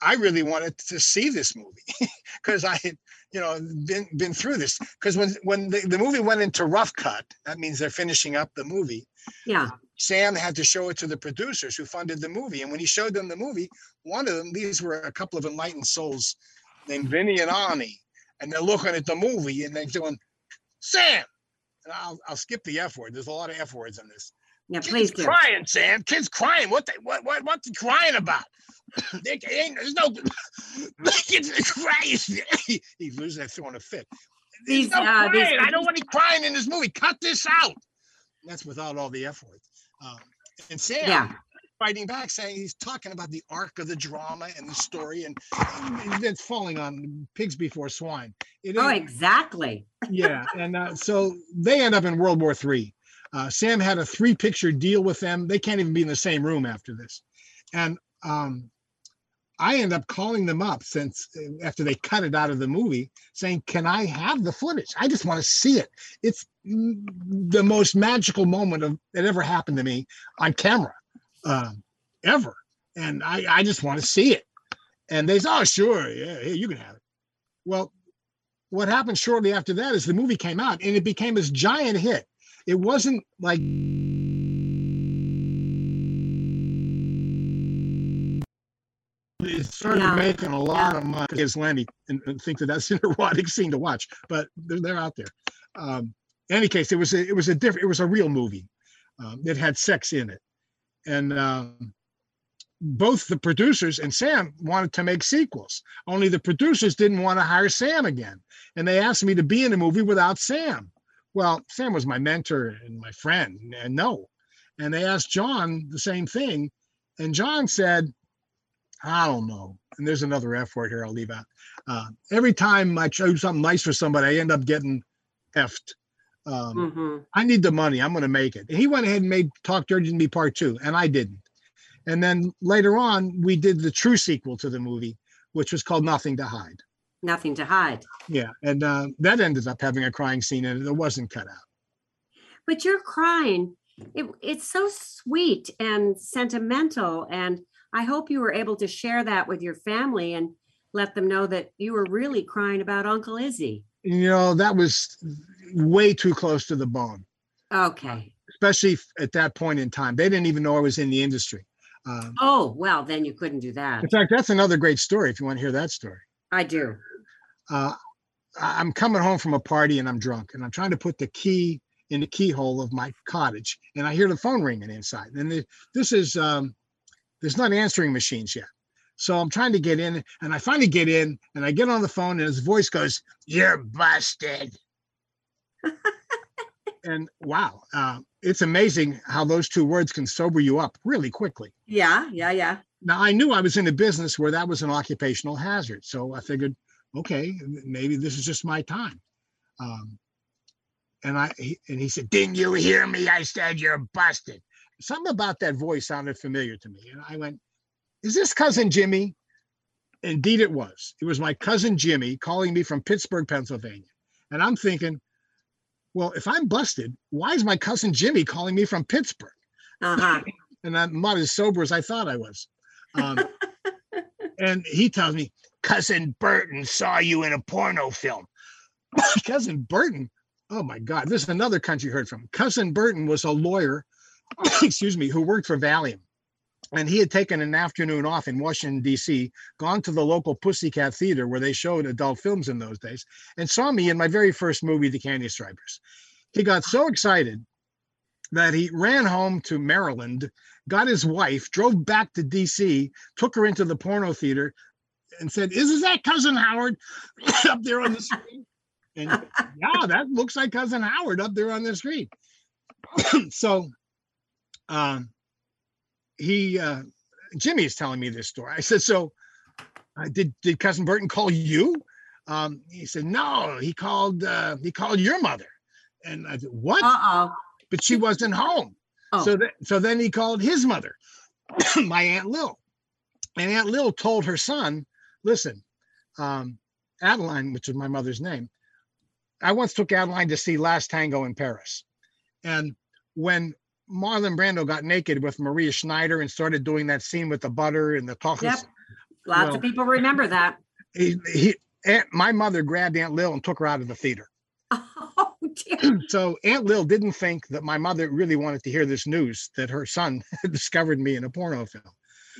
I really wanted to see this movie [LAUGHS] because I had, you know, been been through this. Because when when the, the movie went into rough cut, that means they're finishing up the movie. Yeah. Sam had to show it to the producers who funded the movie. And when he showed them the movie, one of them, these were a couple of enlightened souls named Vinny and Ani, and they're looking at the movie and they're doing, Sam, and I'll, I'll skip the F word. There's a lot of F words in this. Yeah. Kids Please do. crying, Sam. Kids crying. What they what what what's they crying about? [COUGHS] they ain't there's no [COUGHS] kids crying. [LAUGHS] He's losing that throwing a fit. There's These, no uh, these. I don't want any crying in this movie. Cut this out. That's without all the F words. Um, and Sam Yeah. fighting back, saying he's talking about the arc of the drama and the story, and, and it's falling on pigs before swine. It Oh, exactly. yeah, and uh, so they end up in World War Three. Uh, Sam had a three-picture deal with them. They can't even be in the same room after this, and um, I end up calling them up since uh, after they cut it out of the movie, saying, "Can I have the footage? I just want to see it. It's the most magical moment of that ever happened to me on camera, um, ever, and I I just want to see it." And they said, "Oh, sure, yeah, here, you can have it." Well, what happened shortly after that is the movie came out and it became this giant hit. It wasn't like it started Yeah. making a lot of money against Lenny and, and think that that's [LAUGHS] an erotic scene to watch, but they're, they're out there. Um, in any case, it was a, it was a different, it was a real movie. Um, it had sex in it, and um, both the producers and Sam wanted to make sequels. Only the producers didn't want to hire Sam again, and they asked me to be in a movie without Sam. Well, Sam was my mentor and my friend, and no. And they asked John the same thing, and John said, "I don't know." And there's another F word here I'll leave out. Uh, every time I do something nice for somebody, I end up getting effed. Um, hmm I need the money. I'm going to make it. And he went ahead and made Talk Dirty to Me Part Two, and I didn't. And then later on, we did the true sequel to the movie, which was called Nothing to Hide. Nothing to hide. Yeah, and uh, that ended up having a crying scene in it. It wasn't cut out. but you're crying. It, it's so sweet and sentimental. And I hope you were able to share that with your family and let them know that you were really crying about Uncle Izzy. You know, that was way too close to the bone, Okay. especially at that point in time. They didn't even know I was in the industry. Um, Oh, well, then you couldn't do that. in fact, that's another great story if you want to hear that story. I do. uh, I'm coming home from a party and I'm drunk and I'm trying to put the key in the keyhole of my cottage and I hear the phone ringing inside. And the, this is, um, there's not answering machines yet. So I'm trying to get in and I finally get in and I get on the phone and his voice goes, You're busted. [LAUGHS] and wow, uh, it's amazing how those two words can sober you up really quickly. Yeah, yeah, yeah. Now I knew I was in a business where that was an occupational hazard, so I figured, okay, maybe this is just my time. Um, and I he, and he said, "Didn't you hear me? I said you're busted." Something about that voice sounded familiar to me, and I went, "Is this cousin Jimmy?" Indeed, it was. It was my cousin Jimmy calling me from Pittsburgh, Pennsylvania, and I'm thinking, well, if I'm busted, why is my cousin Jimmy calling me from Pittsburgh? Uh-huh. [LAUGHS] and I'm not as sober as I thought I was. Um, [LAUGHS] and he tells me, cousin Burton saw you in a porno film. [COUGHS] cousin Burton, oh my God, this is another country heard from. Cousin Burton was a lawyer, [COUGHS] excuse me, who worked for Valium. And he had taken an afternoon off in Washington, D.C., gone to the local Pussycat Theater where they showed adult films in those days, and saw me in my very first movie, The Candy Stripers. He got so excited that he ran home to Maryland, got his wife, drove back to DC, took her into the porno theater, and said, Isn't that cousin Howard [COUGHS] up there on the screen? And yeah, that looks like cousin Howard up there on the screen. [COUGHS] so um he uh Jimmy is telling me this story. I said, So uh, did did cousin Burton call you? Um, he said, No, he called uh he called your mother. And I said, What? Uh-oh. but she wasn't home. Oh. So that so then he called his mother, [CLEARS THROAT] my aunt Lil, and Aunt Lil told her son, "Listen, um, Adeline, which is my mother's name, I once took Adeline to see Last Tango in Paris, and when Marlon Brando got naked with Maria Schneider and started doing that scene with the butter and the tacos, Yep. Lots Well- of people remember that. [LAUGHS] he, he Aunt, my mother grabbed Aunt Lil and took her out of the theater. [LAUGHS] Oh, dear. [CLEARS THROAT] so Aunt Lil didn't think that my mother really wanted to hear this news that her son had [LAUGHS] discovered me in a porno film.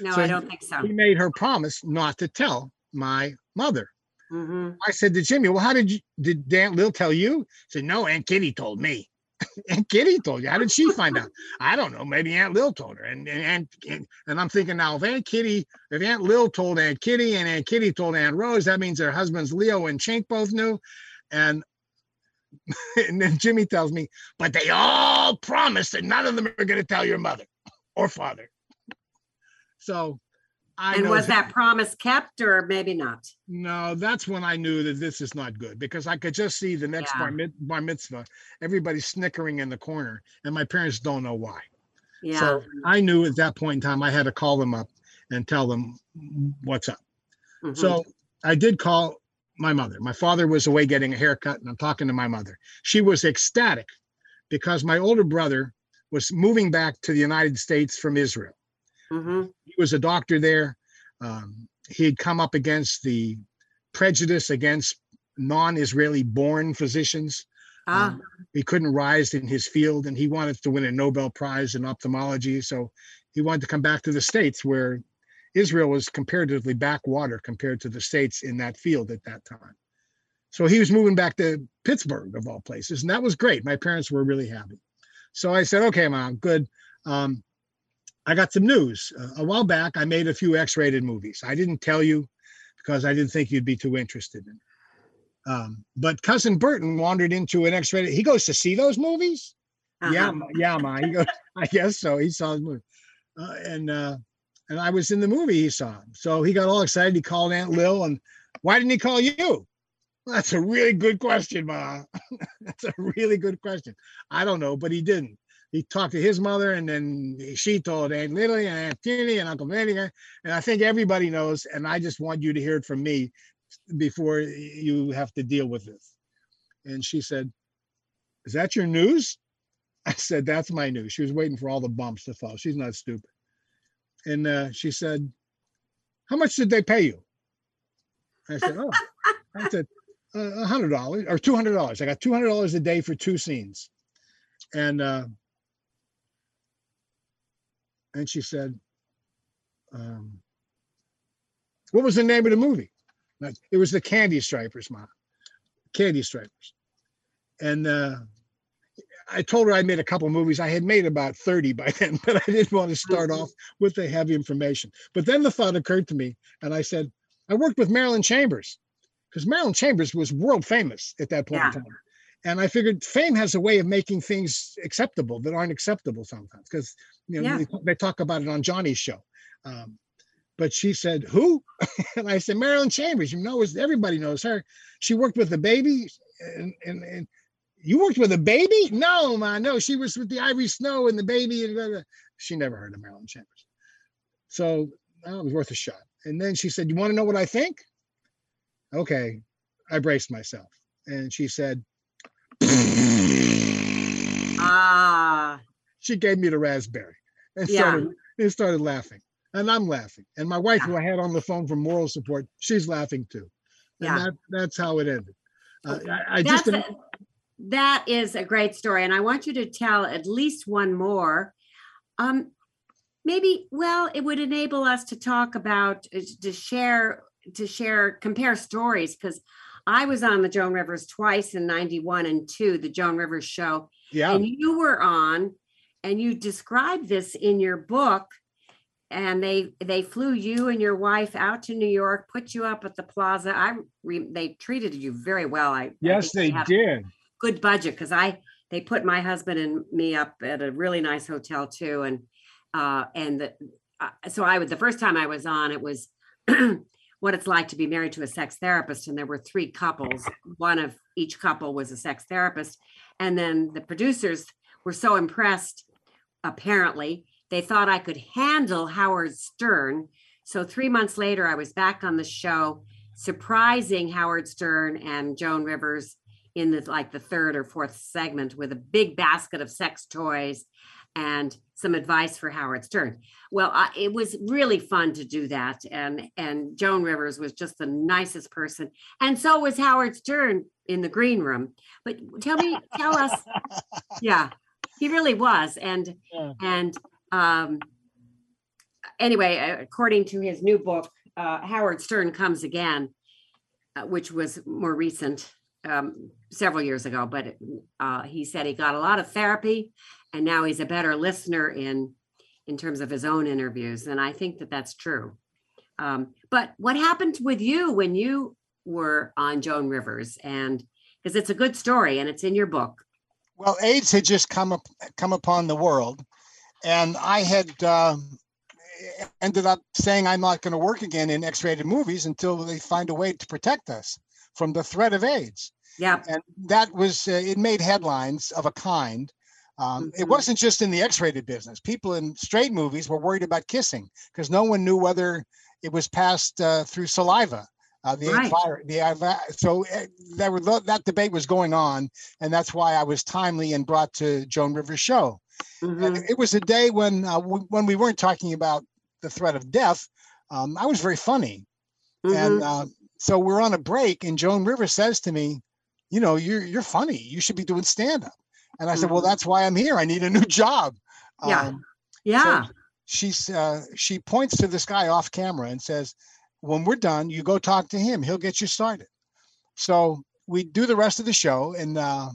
No, So I don't think so. He made her promise not to tell my mother. hmm I said to Jimmy, "Well, how did you did Aunt Lil tell you?" He said, "No, Aunt Kitty told me." [LAUGHS] Aunt Kitty told you. How did she find out? I don't know. Maybe Aunt Lil told her. And and and, and, I'm thinking now, if Aunt Kitty, if Aunt Lil told Aunt Kitty and Aunt Kitty told Aunt Rose, that means their husbands Leo and Chink both knew. And [LAUGHS] and then Jimmy tells me, but they all promised that none of them are going to tell your mother or father. So I And was that promise kept or maybe not? no, that's when I knew that this is not good because I could just see the next bar, mit- bar mitzvah, everybody snickering in the corner, and my parents don't know why. Yeah. So I knew at that point in time I had to call them up and tell them what's up. Mhm. So I did call my mother. My father was away getting a haircut, and I'm talking to my mother. She was ecstatic because my older brother was moving back to the United States from Israel Mhm. he was a doctor there. Um, he had come up against the prejudice against non-Israeli born physicians. Ah, Um, he couldn't rise in his field and he wanted to win a Nobel Prize in ophthalmology. So he wanted to come back to the States where Israel was comparatively backwater compared to the States in that field at that time. So he was moving back to Pittsburgh of all places. And that was great. My parents were really happy. So I said, okay, mom, good. Um, I got some news. Uh, a while back, I made a few X-rated movies. I didn't tell you because I didn't think you'd be too interested in. it. Um, but cousin Burton wandered into an X-rated. He goes to see those movies. Yeah, uh-huh. ma- yeah, ma. He goes. [LAUGHS] I guess so. He saw the movie, uh, and uh, and I was in the movie. He saw so he got all excited. He called Aunt Lil, and why didn't he call you? Well, that's a really good question, ma. [LAUGHS] that's a really good question. I don't know, but he didn't. He talked to his mother, and then she told Aunt Lily and Aunt Tinny and Uncle Vinny, and I think everybody knows. And I just want you to hear it from me before you have to deal with this. And she said, "Is that your news?" [LAUGHS] I said, that's my news. She was waiting for all the bumps to fall. She's not stupid. And uh, she said, how much did they pay you? I said, oh, I said, uh, a hundred dollars or two hundred dollars. I got two hundred dollars a day for two scenes. And uh, and she said, um, what was the name of the movie? It was the Candy Stripers, mom. Candy Stripers. And uh, I told her I made a couple movies. I had made about 30 by [LAUGHS] then, but I didn't want to start Mhm. off with the heavy information. But then the thought occurred to me, and I said, I worked with Marilyn Chambers because Marilyn Chambers was world famous at that point Yeah. in time. And I figured fame has a way of making things acceptable that aren't acceptable sometimes because you know Yeah. they, they talk about it on Johnny's show. Um, but she said, "Who?" [LAUGHS] and I said, "Marilyn Chambers. You know, everybody knows her. She worked with the baby, and and, and you worked with a baby? No, man, no. She was with the Ivory Snow and the baby, and blah, blah. she never heard of Marilyn Chambers. So well, it was worth a shot. And then she said, "You want to know what I think?" Okay, I braced myself, and she said, Ah, she gave me the raspberry and Yeah. started and started laughing. And I'm laughing. And my wife, Yeah. who I had on the phone for moral support, she's laughing too. And Yeah. that, that's how it ended. Uh, I, I just a, that is a great story, and I want you to tell at least one more. Um, maybe well, it would enable us to talk about uh, to share to share compare stories because I was on the Joan Rivers twice in '91 and two, the Joan Rivers show, yeah, and you were on, and you described this in your book. And they they flew you and your wife out to New York, put you up at the plaza. I re, they treated you very well. I I yes, think they have did. good budget because I they put my husband and me up at a really nice hotel too, and uh, and the, uh, so I would the first time I was on it was [CLEARS THROAT] what it's like to be married to a sex therapist, and there were three couples. One of each couple was a sex therapist, and then the producers were so impressed. Apparently, they thought I could handle Howard Stern. So three months later, I was back on the show, surprising Howard Stern and Joan Rivers in the like the third or fourth segment with a big basket of sex toys and some advice for Howard Stern. Well, I, it was really fun to do that, and and Joan Rivers was just the nicest person, and so was Howard Stern in the green room. But tell me, tell us, [LAUGHS] yeah, he really was, and Yeah. and um, anyway, according to his new book, uh, Howard Stern comes again, uh, which was more recent, um, several years ago. But uh, he said he got a lot of therapy, and now he's a better listener in in terms of his own interviews. And I think that that's true. Um, but what happened with you when you were on Joan Rivers? And because it's a good story and it's in your book. Well, AIDS had just come up, come upon the world, and I had um, ended up saying I'm not going to work again in X-rated movies until they find a way to protect us from the threat of AIDS. Yeah. And that was uh, it made headlines of a kind. Um, It Mhm. wasn't just in the X-rated business. People in straight movies were worried about kissing because no one knew whether it was passed uh, through saliva. Uh, the Right. fire, the so uh, there were that debate was going on, and that's why I was timely and brought to Joan Rivers' show. Mhm. And it was a day when uh, w- when we weren't talking about the threat of death. Um, I was very funny, and Mhm. uh, so we're on a break, and Joan Rivers says to me, "You know, you're you're funny. You should be doing stand up." And I said, "Well, Mhm. that's why I'm here. I need a new job." Yeah. Um, yeah. she's uh, she points to this guy off camera and says, "When we're done, you go talk to him. He'll get you started." So we do the rest of the show, and uh,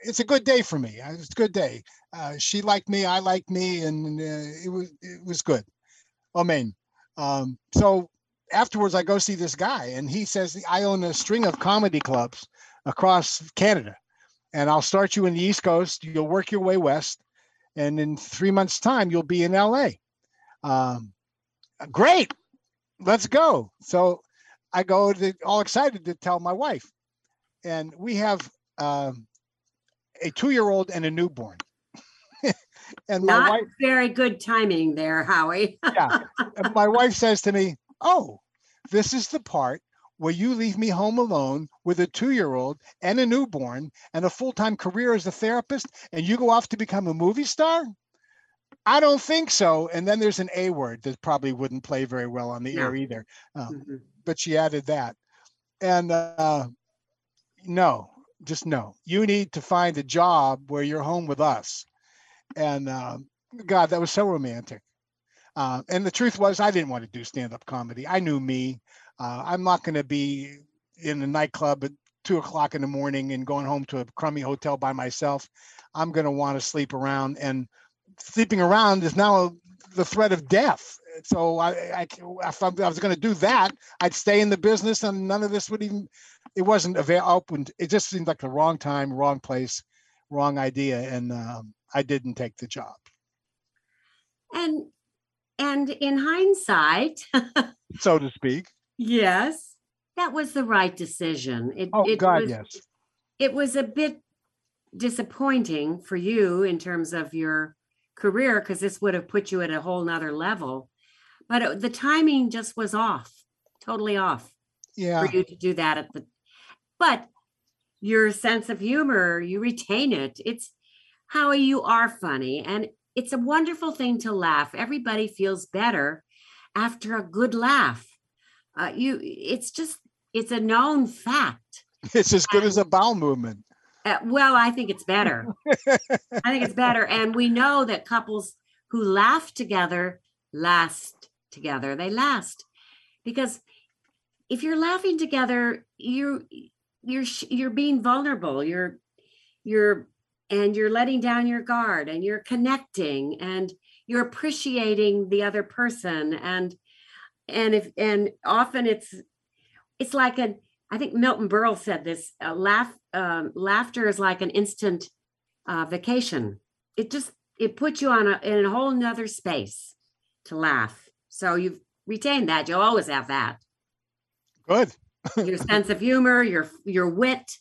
it's a good day for me. Uh, It's a good day. Uh, she liked me, I liked me, and uh, it was it was good. Amen. Um, so afterwards, I go see this guy, and he says, "I own a string of comedy clubs across Canada, and I'll start you in the East Coast. You'll work your way west." and in three months' time you'll be in LA. Um, great, let's go. So I go to, all excited to tell my wife, and we have um, a two-year-old and a newborn. [LAUGHS] and my Not wife, very good timing there, Howie. [LAUGHS] yeah, and my wife says to me, "Oh, this is the part Will you leave me home alone with a two year old and a newborn and a full time career as a therapist and you go off to become a movie star? I don't think so. And then there's an A word that probably wouldn't play very well on the No. air either. Um, Mhm. but she added that. And uh, no, just no. You need to find a job where you're home with us. And uh, God, that was so romantic. Uh, and the truth was, I didn't want to do stand up comedy. I knew me. Uh, I'm not going to be in a nightclub at two o'clock in the morning and going home to a crummy hotel by myself. I'm going to want to sleep around. And sleeping around is now the threat of death. So I, I if I was going to do that, I'd stay in the business, and none of this would even. It wasn't avail- open. It just seemed like the wrong time, wrong place, wrong idea, and um, I didn't take the job, And and in hindsight, [LAUGHS] so to speak. Yes, that was the right decision. It, Oh it God, was, yes. It was a bit disappointing for you in terms of your career because this would have put you at a whole nother level. But it- the timing just was off, totally off Yeah, for you to do that at the. But your sense of humor, you retain it. It's how you are funny, and it's a wonderful thing to laugh. Everybody feels better after a good laugh. Uh, you, it's just, it's a known fact. [LAUGHS] it's as good as a bowel movement. Uh, well, I think it's better. [LAUGHS] I think it's better. And we know that couples who laugh together last together. They last because if you're laughing together, you you're you're being vulnerable. You're you're and you're letting down your guard and you're connecting and you're appreciating the other person and and if and often it's it's like an I think Milton Berle said this: uh, laugh, um, laughter is like an instant uh, vacation. It just it puts you on a in a whole nother space to laugh. So you've retained that. You'll always have that. Good. Your [LAUGHS] sense of humor, your your wit,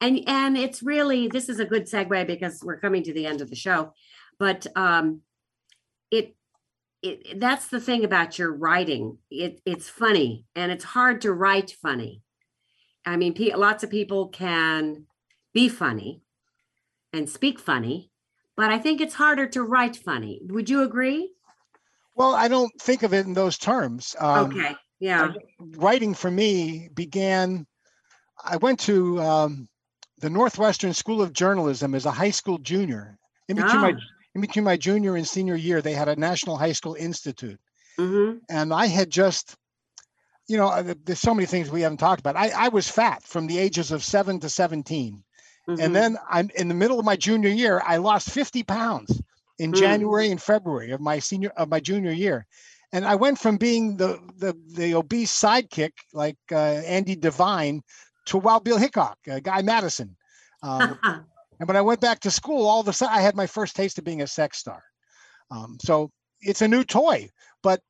and and it's really this is a good segue because we're coming to the end of the show, but um, it. It, that's the thing about your writing. It, it's funny and it's hard to write funny. I mean, pe- lots of people can be funny and speak funny, but I think it's harder to write funny. Would you agree? Well, I don't think of it in those terms. Um, okay. Yeah. writing for me began i went to um, the northwestern school of journalism as a high school junior in between my Oh. In between my junior and senior year they had a national high school institute. Hmm and i had just you know uh, there's so many things we haven't talked about. I, I was fat from the ages of 7 to 17 mm-hmm. and then i'm in the middle of my junior year i lost 50 pounds in Mm. january and february of my senior of my junior year. And i went from being the the, the obese sidekick like uh, andy devine to wild bill hickok uh, guy madison. Um, [LAUGHS] and when i went back to school all of a sudden i had my first taste of being a sex star. Um, so it's a new toy but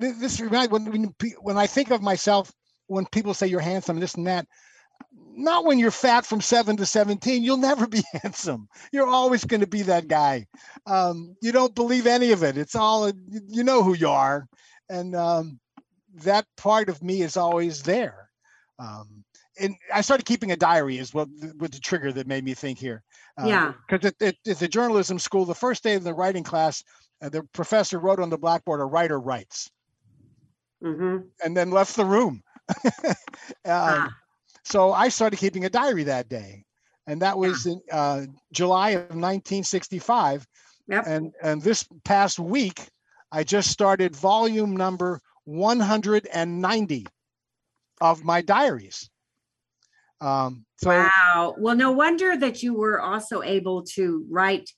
this reminds when when, i think of myself when people say you're handsome this and that not when you're fat from 7 to 17 you'll never be [LAUGHS] handsome. You're always going to be that guy. Um, you don't believe any of it. It's all you know who you are. And um, that part of me is always there. Um, and i started keeping a diary is what with the trigger that made me think here Yeah. because it, it, it's a journalism school the first day of the writing class uh, the professor wrote on the blackboard a writer writes hmm and then left the room [LAUGHS] um, Ah. so I started keeping a diary that day, and that was in uh, July of 1965. Yep. And and this past week, I just started volume number 190 of my diaries. Um, so Wow. Well, no wonder that you were also able to write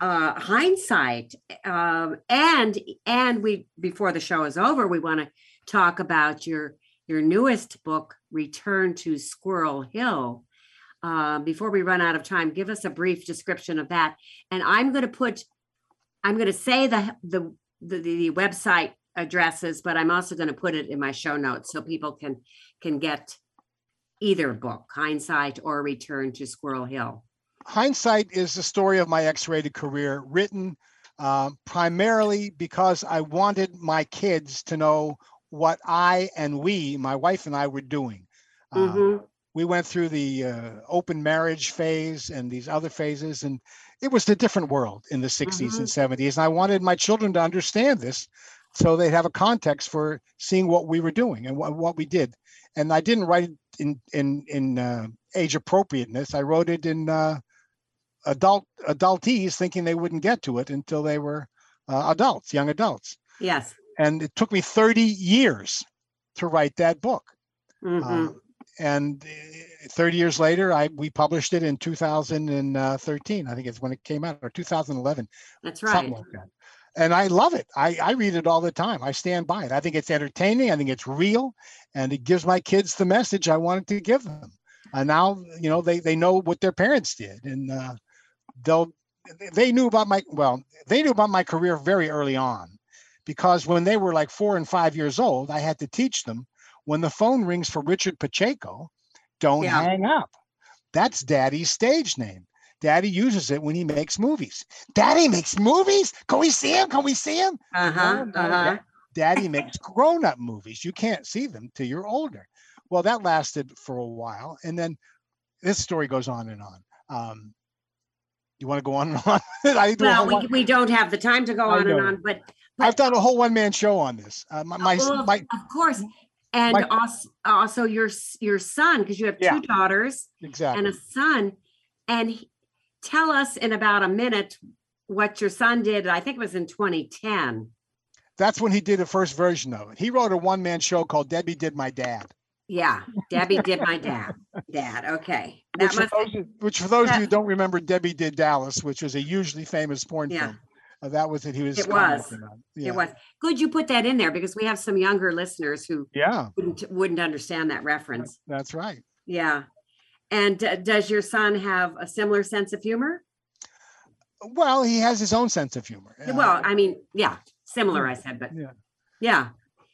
uh hindsight um and and we before the show is over we want to talk about your your newest book return to squirrel hill um before we run out of time give us a brief description of that and i'm going to put i'm going to say the the the, the website addresses but i'm also going to put it in my show notes so people can can get either book, Hindsight or Return to Squirrel Hill. hindsight is the story of my X-rated career, written uh, primarily because I wanted my kids to know what I and we, my wife and I, were doing. Uh, Mhm. we went through the uh, open marriage phase and these other phases, and it was a different world in the 60s and 70s. And I wanted my children to understand this so they'd have a context for seeing what we were doing and what, what we did. And I didn't write it in in in uh, age appropriateness. I wrote it in uh, adult adultees, thinking they wouldn't get to it until they were uh, adults, young adults. Yes. And it took me 30 years to write that book. Mm-hmm. Uh, and uh, 30 years later, I we published it in 2013. I think it's when it came out, or 2011, That's something right. like that. And I love it. I, I read it all the time. I stand by it. I think it's entertaining. I think it's real, and it gives my kids the message I wanted to give them. And now, you know, they they know what their parents did, and uh, they'll they knew about my well, they knew about my career very early on, because when they were like four and five years old, I had to teach them when the phone rings for Richard Pacheco, don't Yeah. hang up. That's Daddy's stage name. Daddy uses it when he makes movies. Daddy makes movies. Can we see him? Can we see him? Uh-huh. no, Uh-huh. Daddy makes grown-up movies. You can't see them till you're older. Well, that lasted for a while, and then this story goes on and on. Um, you want to go on and on? [LAUGHS] I do Well, we, one- we don't have the time to go I on and on, but I've done a whole one-man show on this. Uh, my my, Well, my of course. And my- also, also your, your son, because you have Yeah. two daughters exactly. and a son. And he- tell us in about a minute what your son did. I think it was in 2010. That's when he did the first version of it. He wrote a one-man show called Debbie Did My Dad. Yeah, Debbie [LAUGHS] did my dad. Dad, okay. That Which for, those, which for those of you who don't remember, Debbie Did Dallas, which was a hugely famous porn Yeah. film. Uh, that was it. He was. It was. Yeah. it was. Good you put that in there because we have some younger listeners who Yeah, wouldn't, wouldn't understand that reference. that's right. Yeah. And uh, does your son have a similar sense of humor? Well, he has his own sense of humor. Well, I mean, yeah, similar, I said, but yeah. yeah,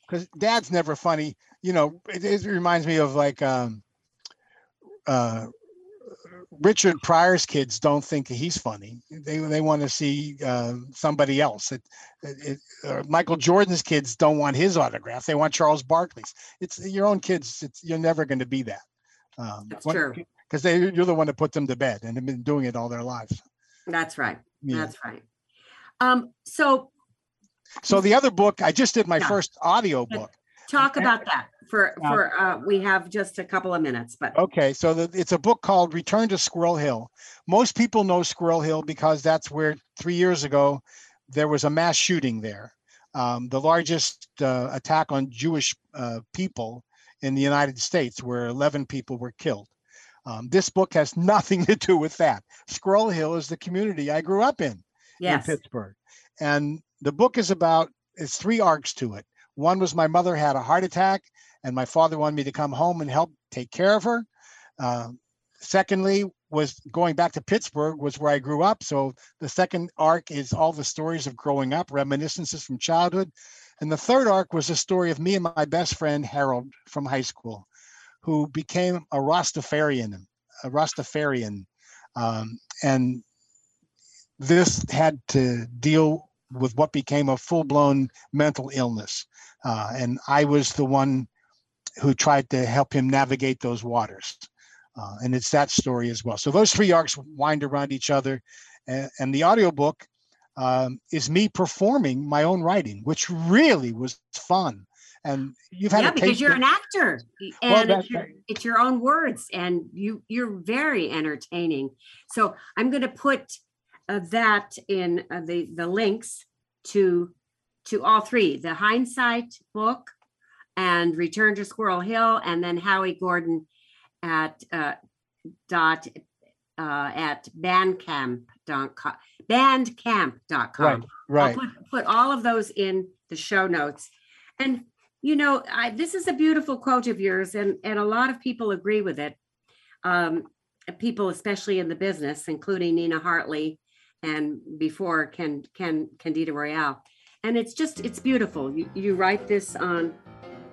because dad's never funny. You know, it, it reminds me of like um, uh, Richard Pryor's kids don't think he's funny. They they want to see uh, somebody else. It, it, uh, Michael Jordan's kids don't want his autograph. They want Charles Barkley's. It's your own kids. It's, you're never going to be that. Um, That's true. Because they you're the one that put them to bed and have been doing it all their lives. that's right. Yeah. That's right. Um, so So the other book, I just did my Yeah. first audio book. talk about that for, Uh, for, uh, we have just a couple of minutes, but Okay, so the, it's a book called Return to Squirrel Hill. Most people know Squirrel Hill because that's where three years ago there was a mass shooting there, um, the largest uh, attack on Jewish uh, people in the United States, where 11 people were killed. Um, this book has [LAUGHS] nothing to do with that. Squirrel Hill is the community I grew up in in Pittsburgh. And the book is about, it's three arcs to it. One was my mother had a heart attack, and my father wanted me to come home and help take care of her. Uh, secondly, was going back to Pittsburgh, was where I grew up. So the second arc is all the stories of growing up, reminiscences from childhood. And the third arc was the story of me and my best friend, Harold, from high school, who became a Rastafarian, a Rastafarian. Um, and this had to deal with what became a full-blown mental illness. Uh, and i was the one who tried to help him navigate those waters. Uh, and it's that story as well. So those three arcs wind around each other. And, and the audiobook um, is me performing my own writing which really was fun and you've had yeah, because you're of- an actor Well, and that- it's, your, it's your own words and you, you're very entertaining. So I'm going to put uh, that in uh, the, the links to, to all three, the hindsight book and Return to Squirrel Hill, and then Howie Gordon at uh, dot uh, at bandcamp.com, bandcamp.com. right I'll right put, put all of those in the show notes. And, you know, I, this is a beautiful quote of yours and, and a lot of people agree with it. Um, people, especially in the business, including Nina Hartley and before Ken, Ken, Candida Royalle. And it's just, it's beautiful. You, you write this on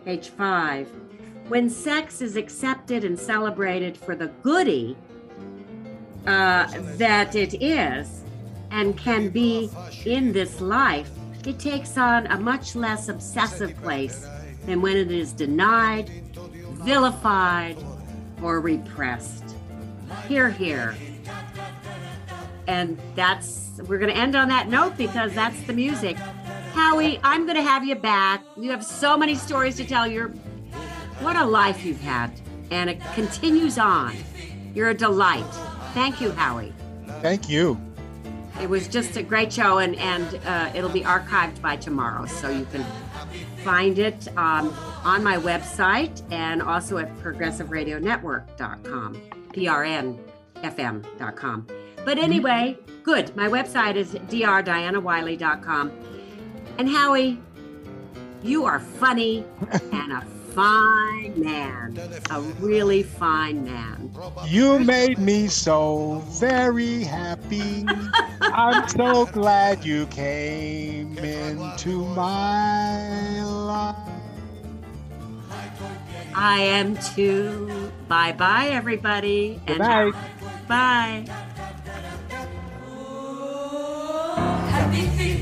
page five. When sex is accepted and celebrated for the goody uh, that it is and can be in this life, it takes on a much less obsessive place than when it is denied, vilified, or repressed. Hear, hear. And that's, we're going to end on that note because that's the music. Howie, I'm going to have you back. You have so many stories to tell. You're, what a life you've had. And it continues on. You're a delight. Thank you, Howie. Thank you. It was just a great show, and and uh, it'll be archived by tomorrow, so you can find it um, on my website and also at progressiveradionetwork.com, prnfm.com. But anyway, good. My website is drdianawiley.com. And Howie, you are funny and a fine man, a really fine man. You made me so very happy. I'm so glad you came into my life. I am too. Bye bye, everybody. Good and night. Bye. Happy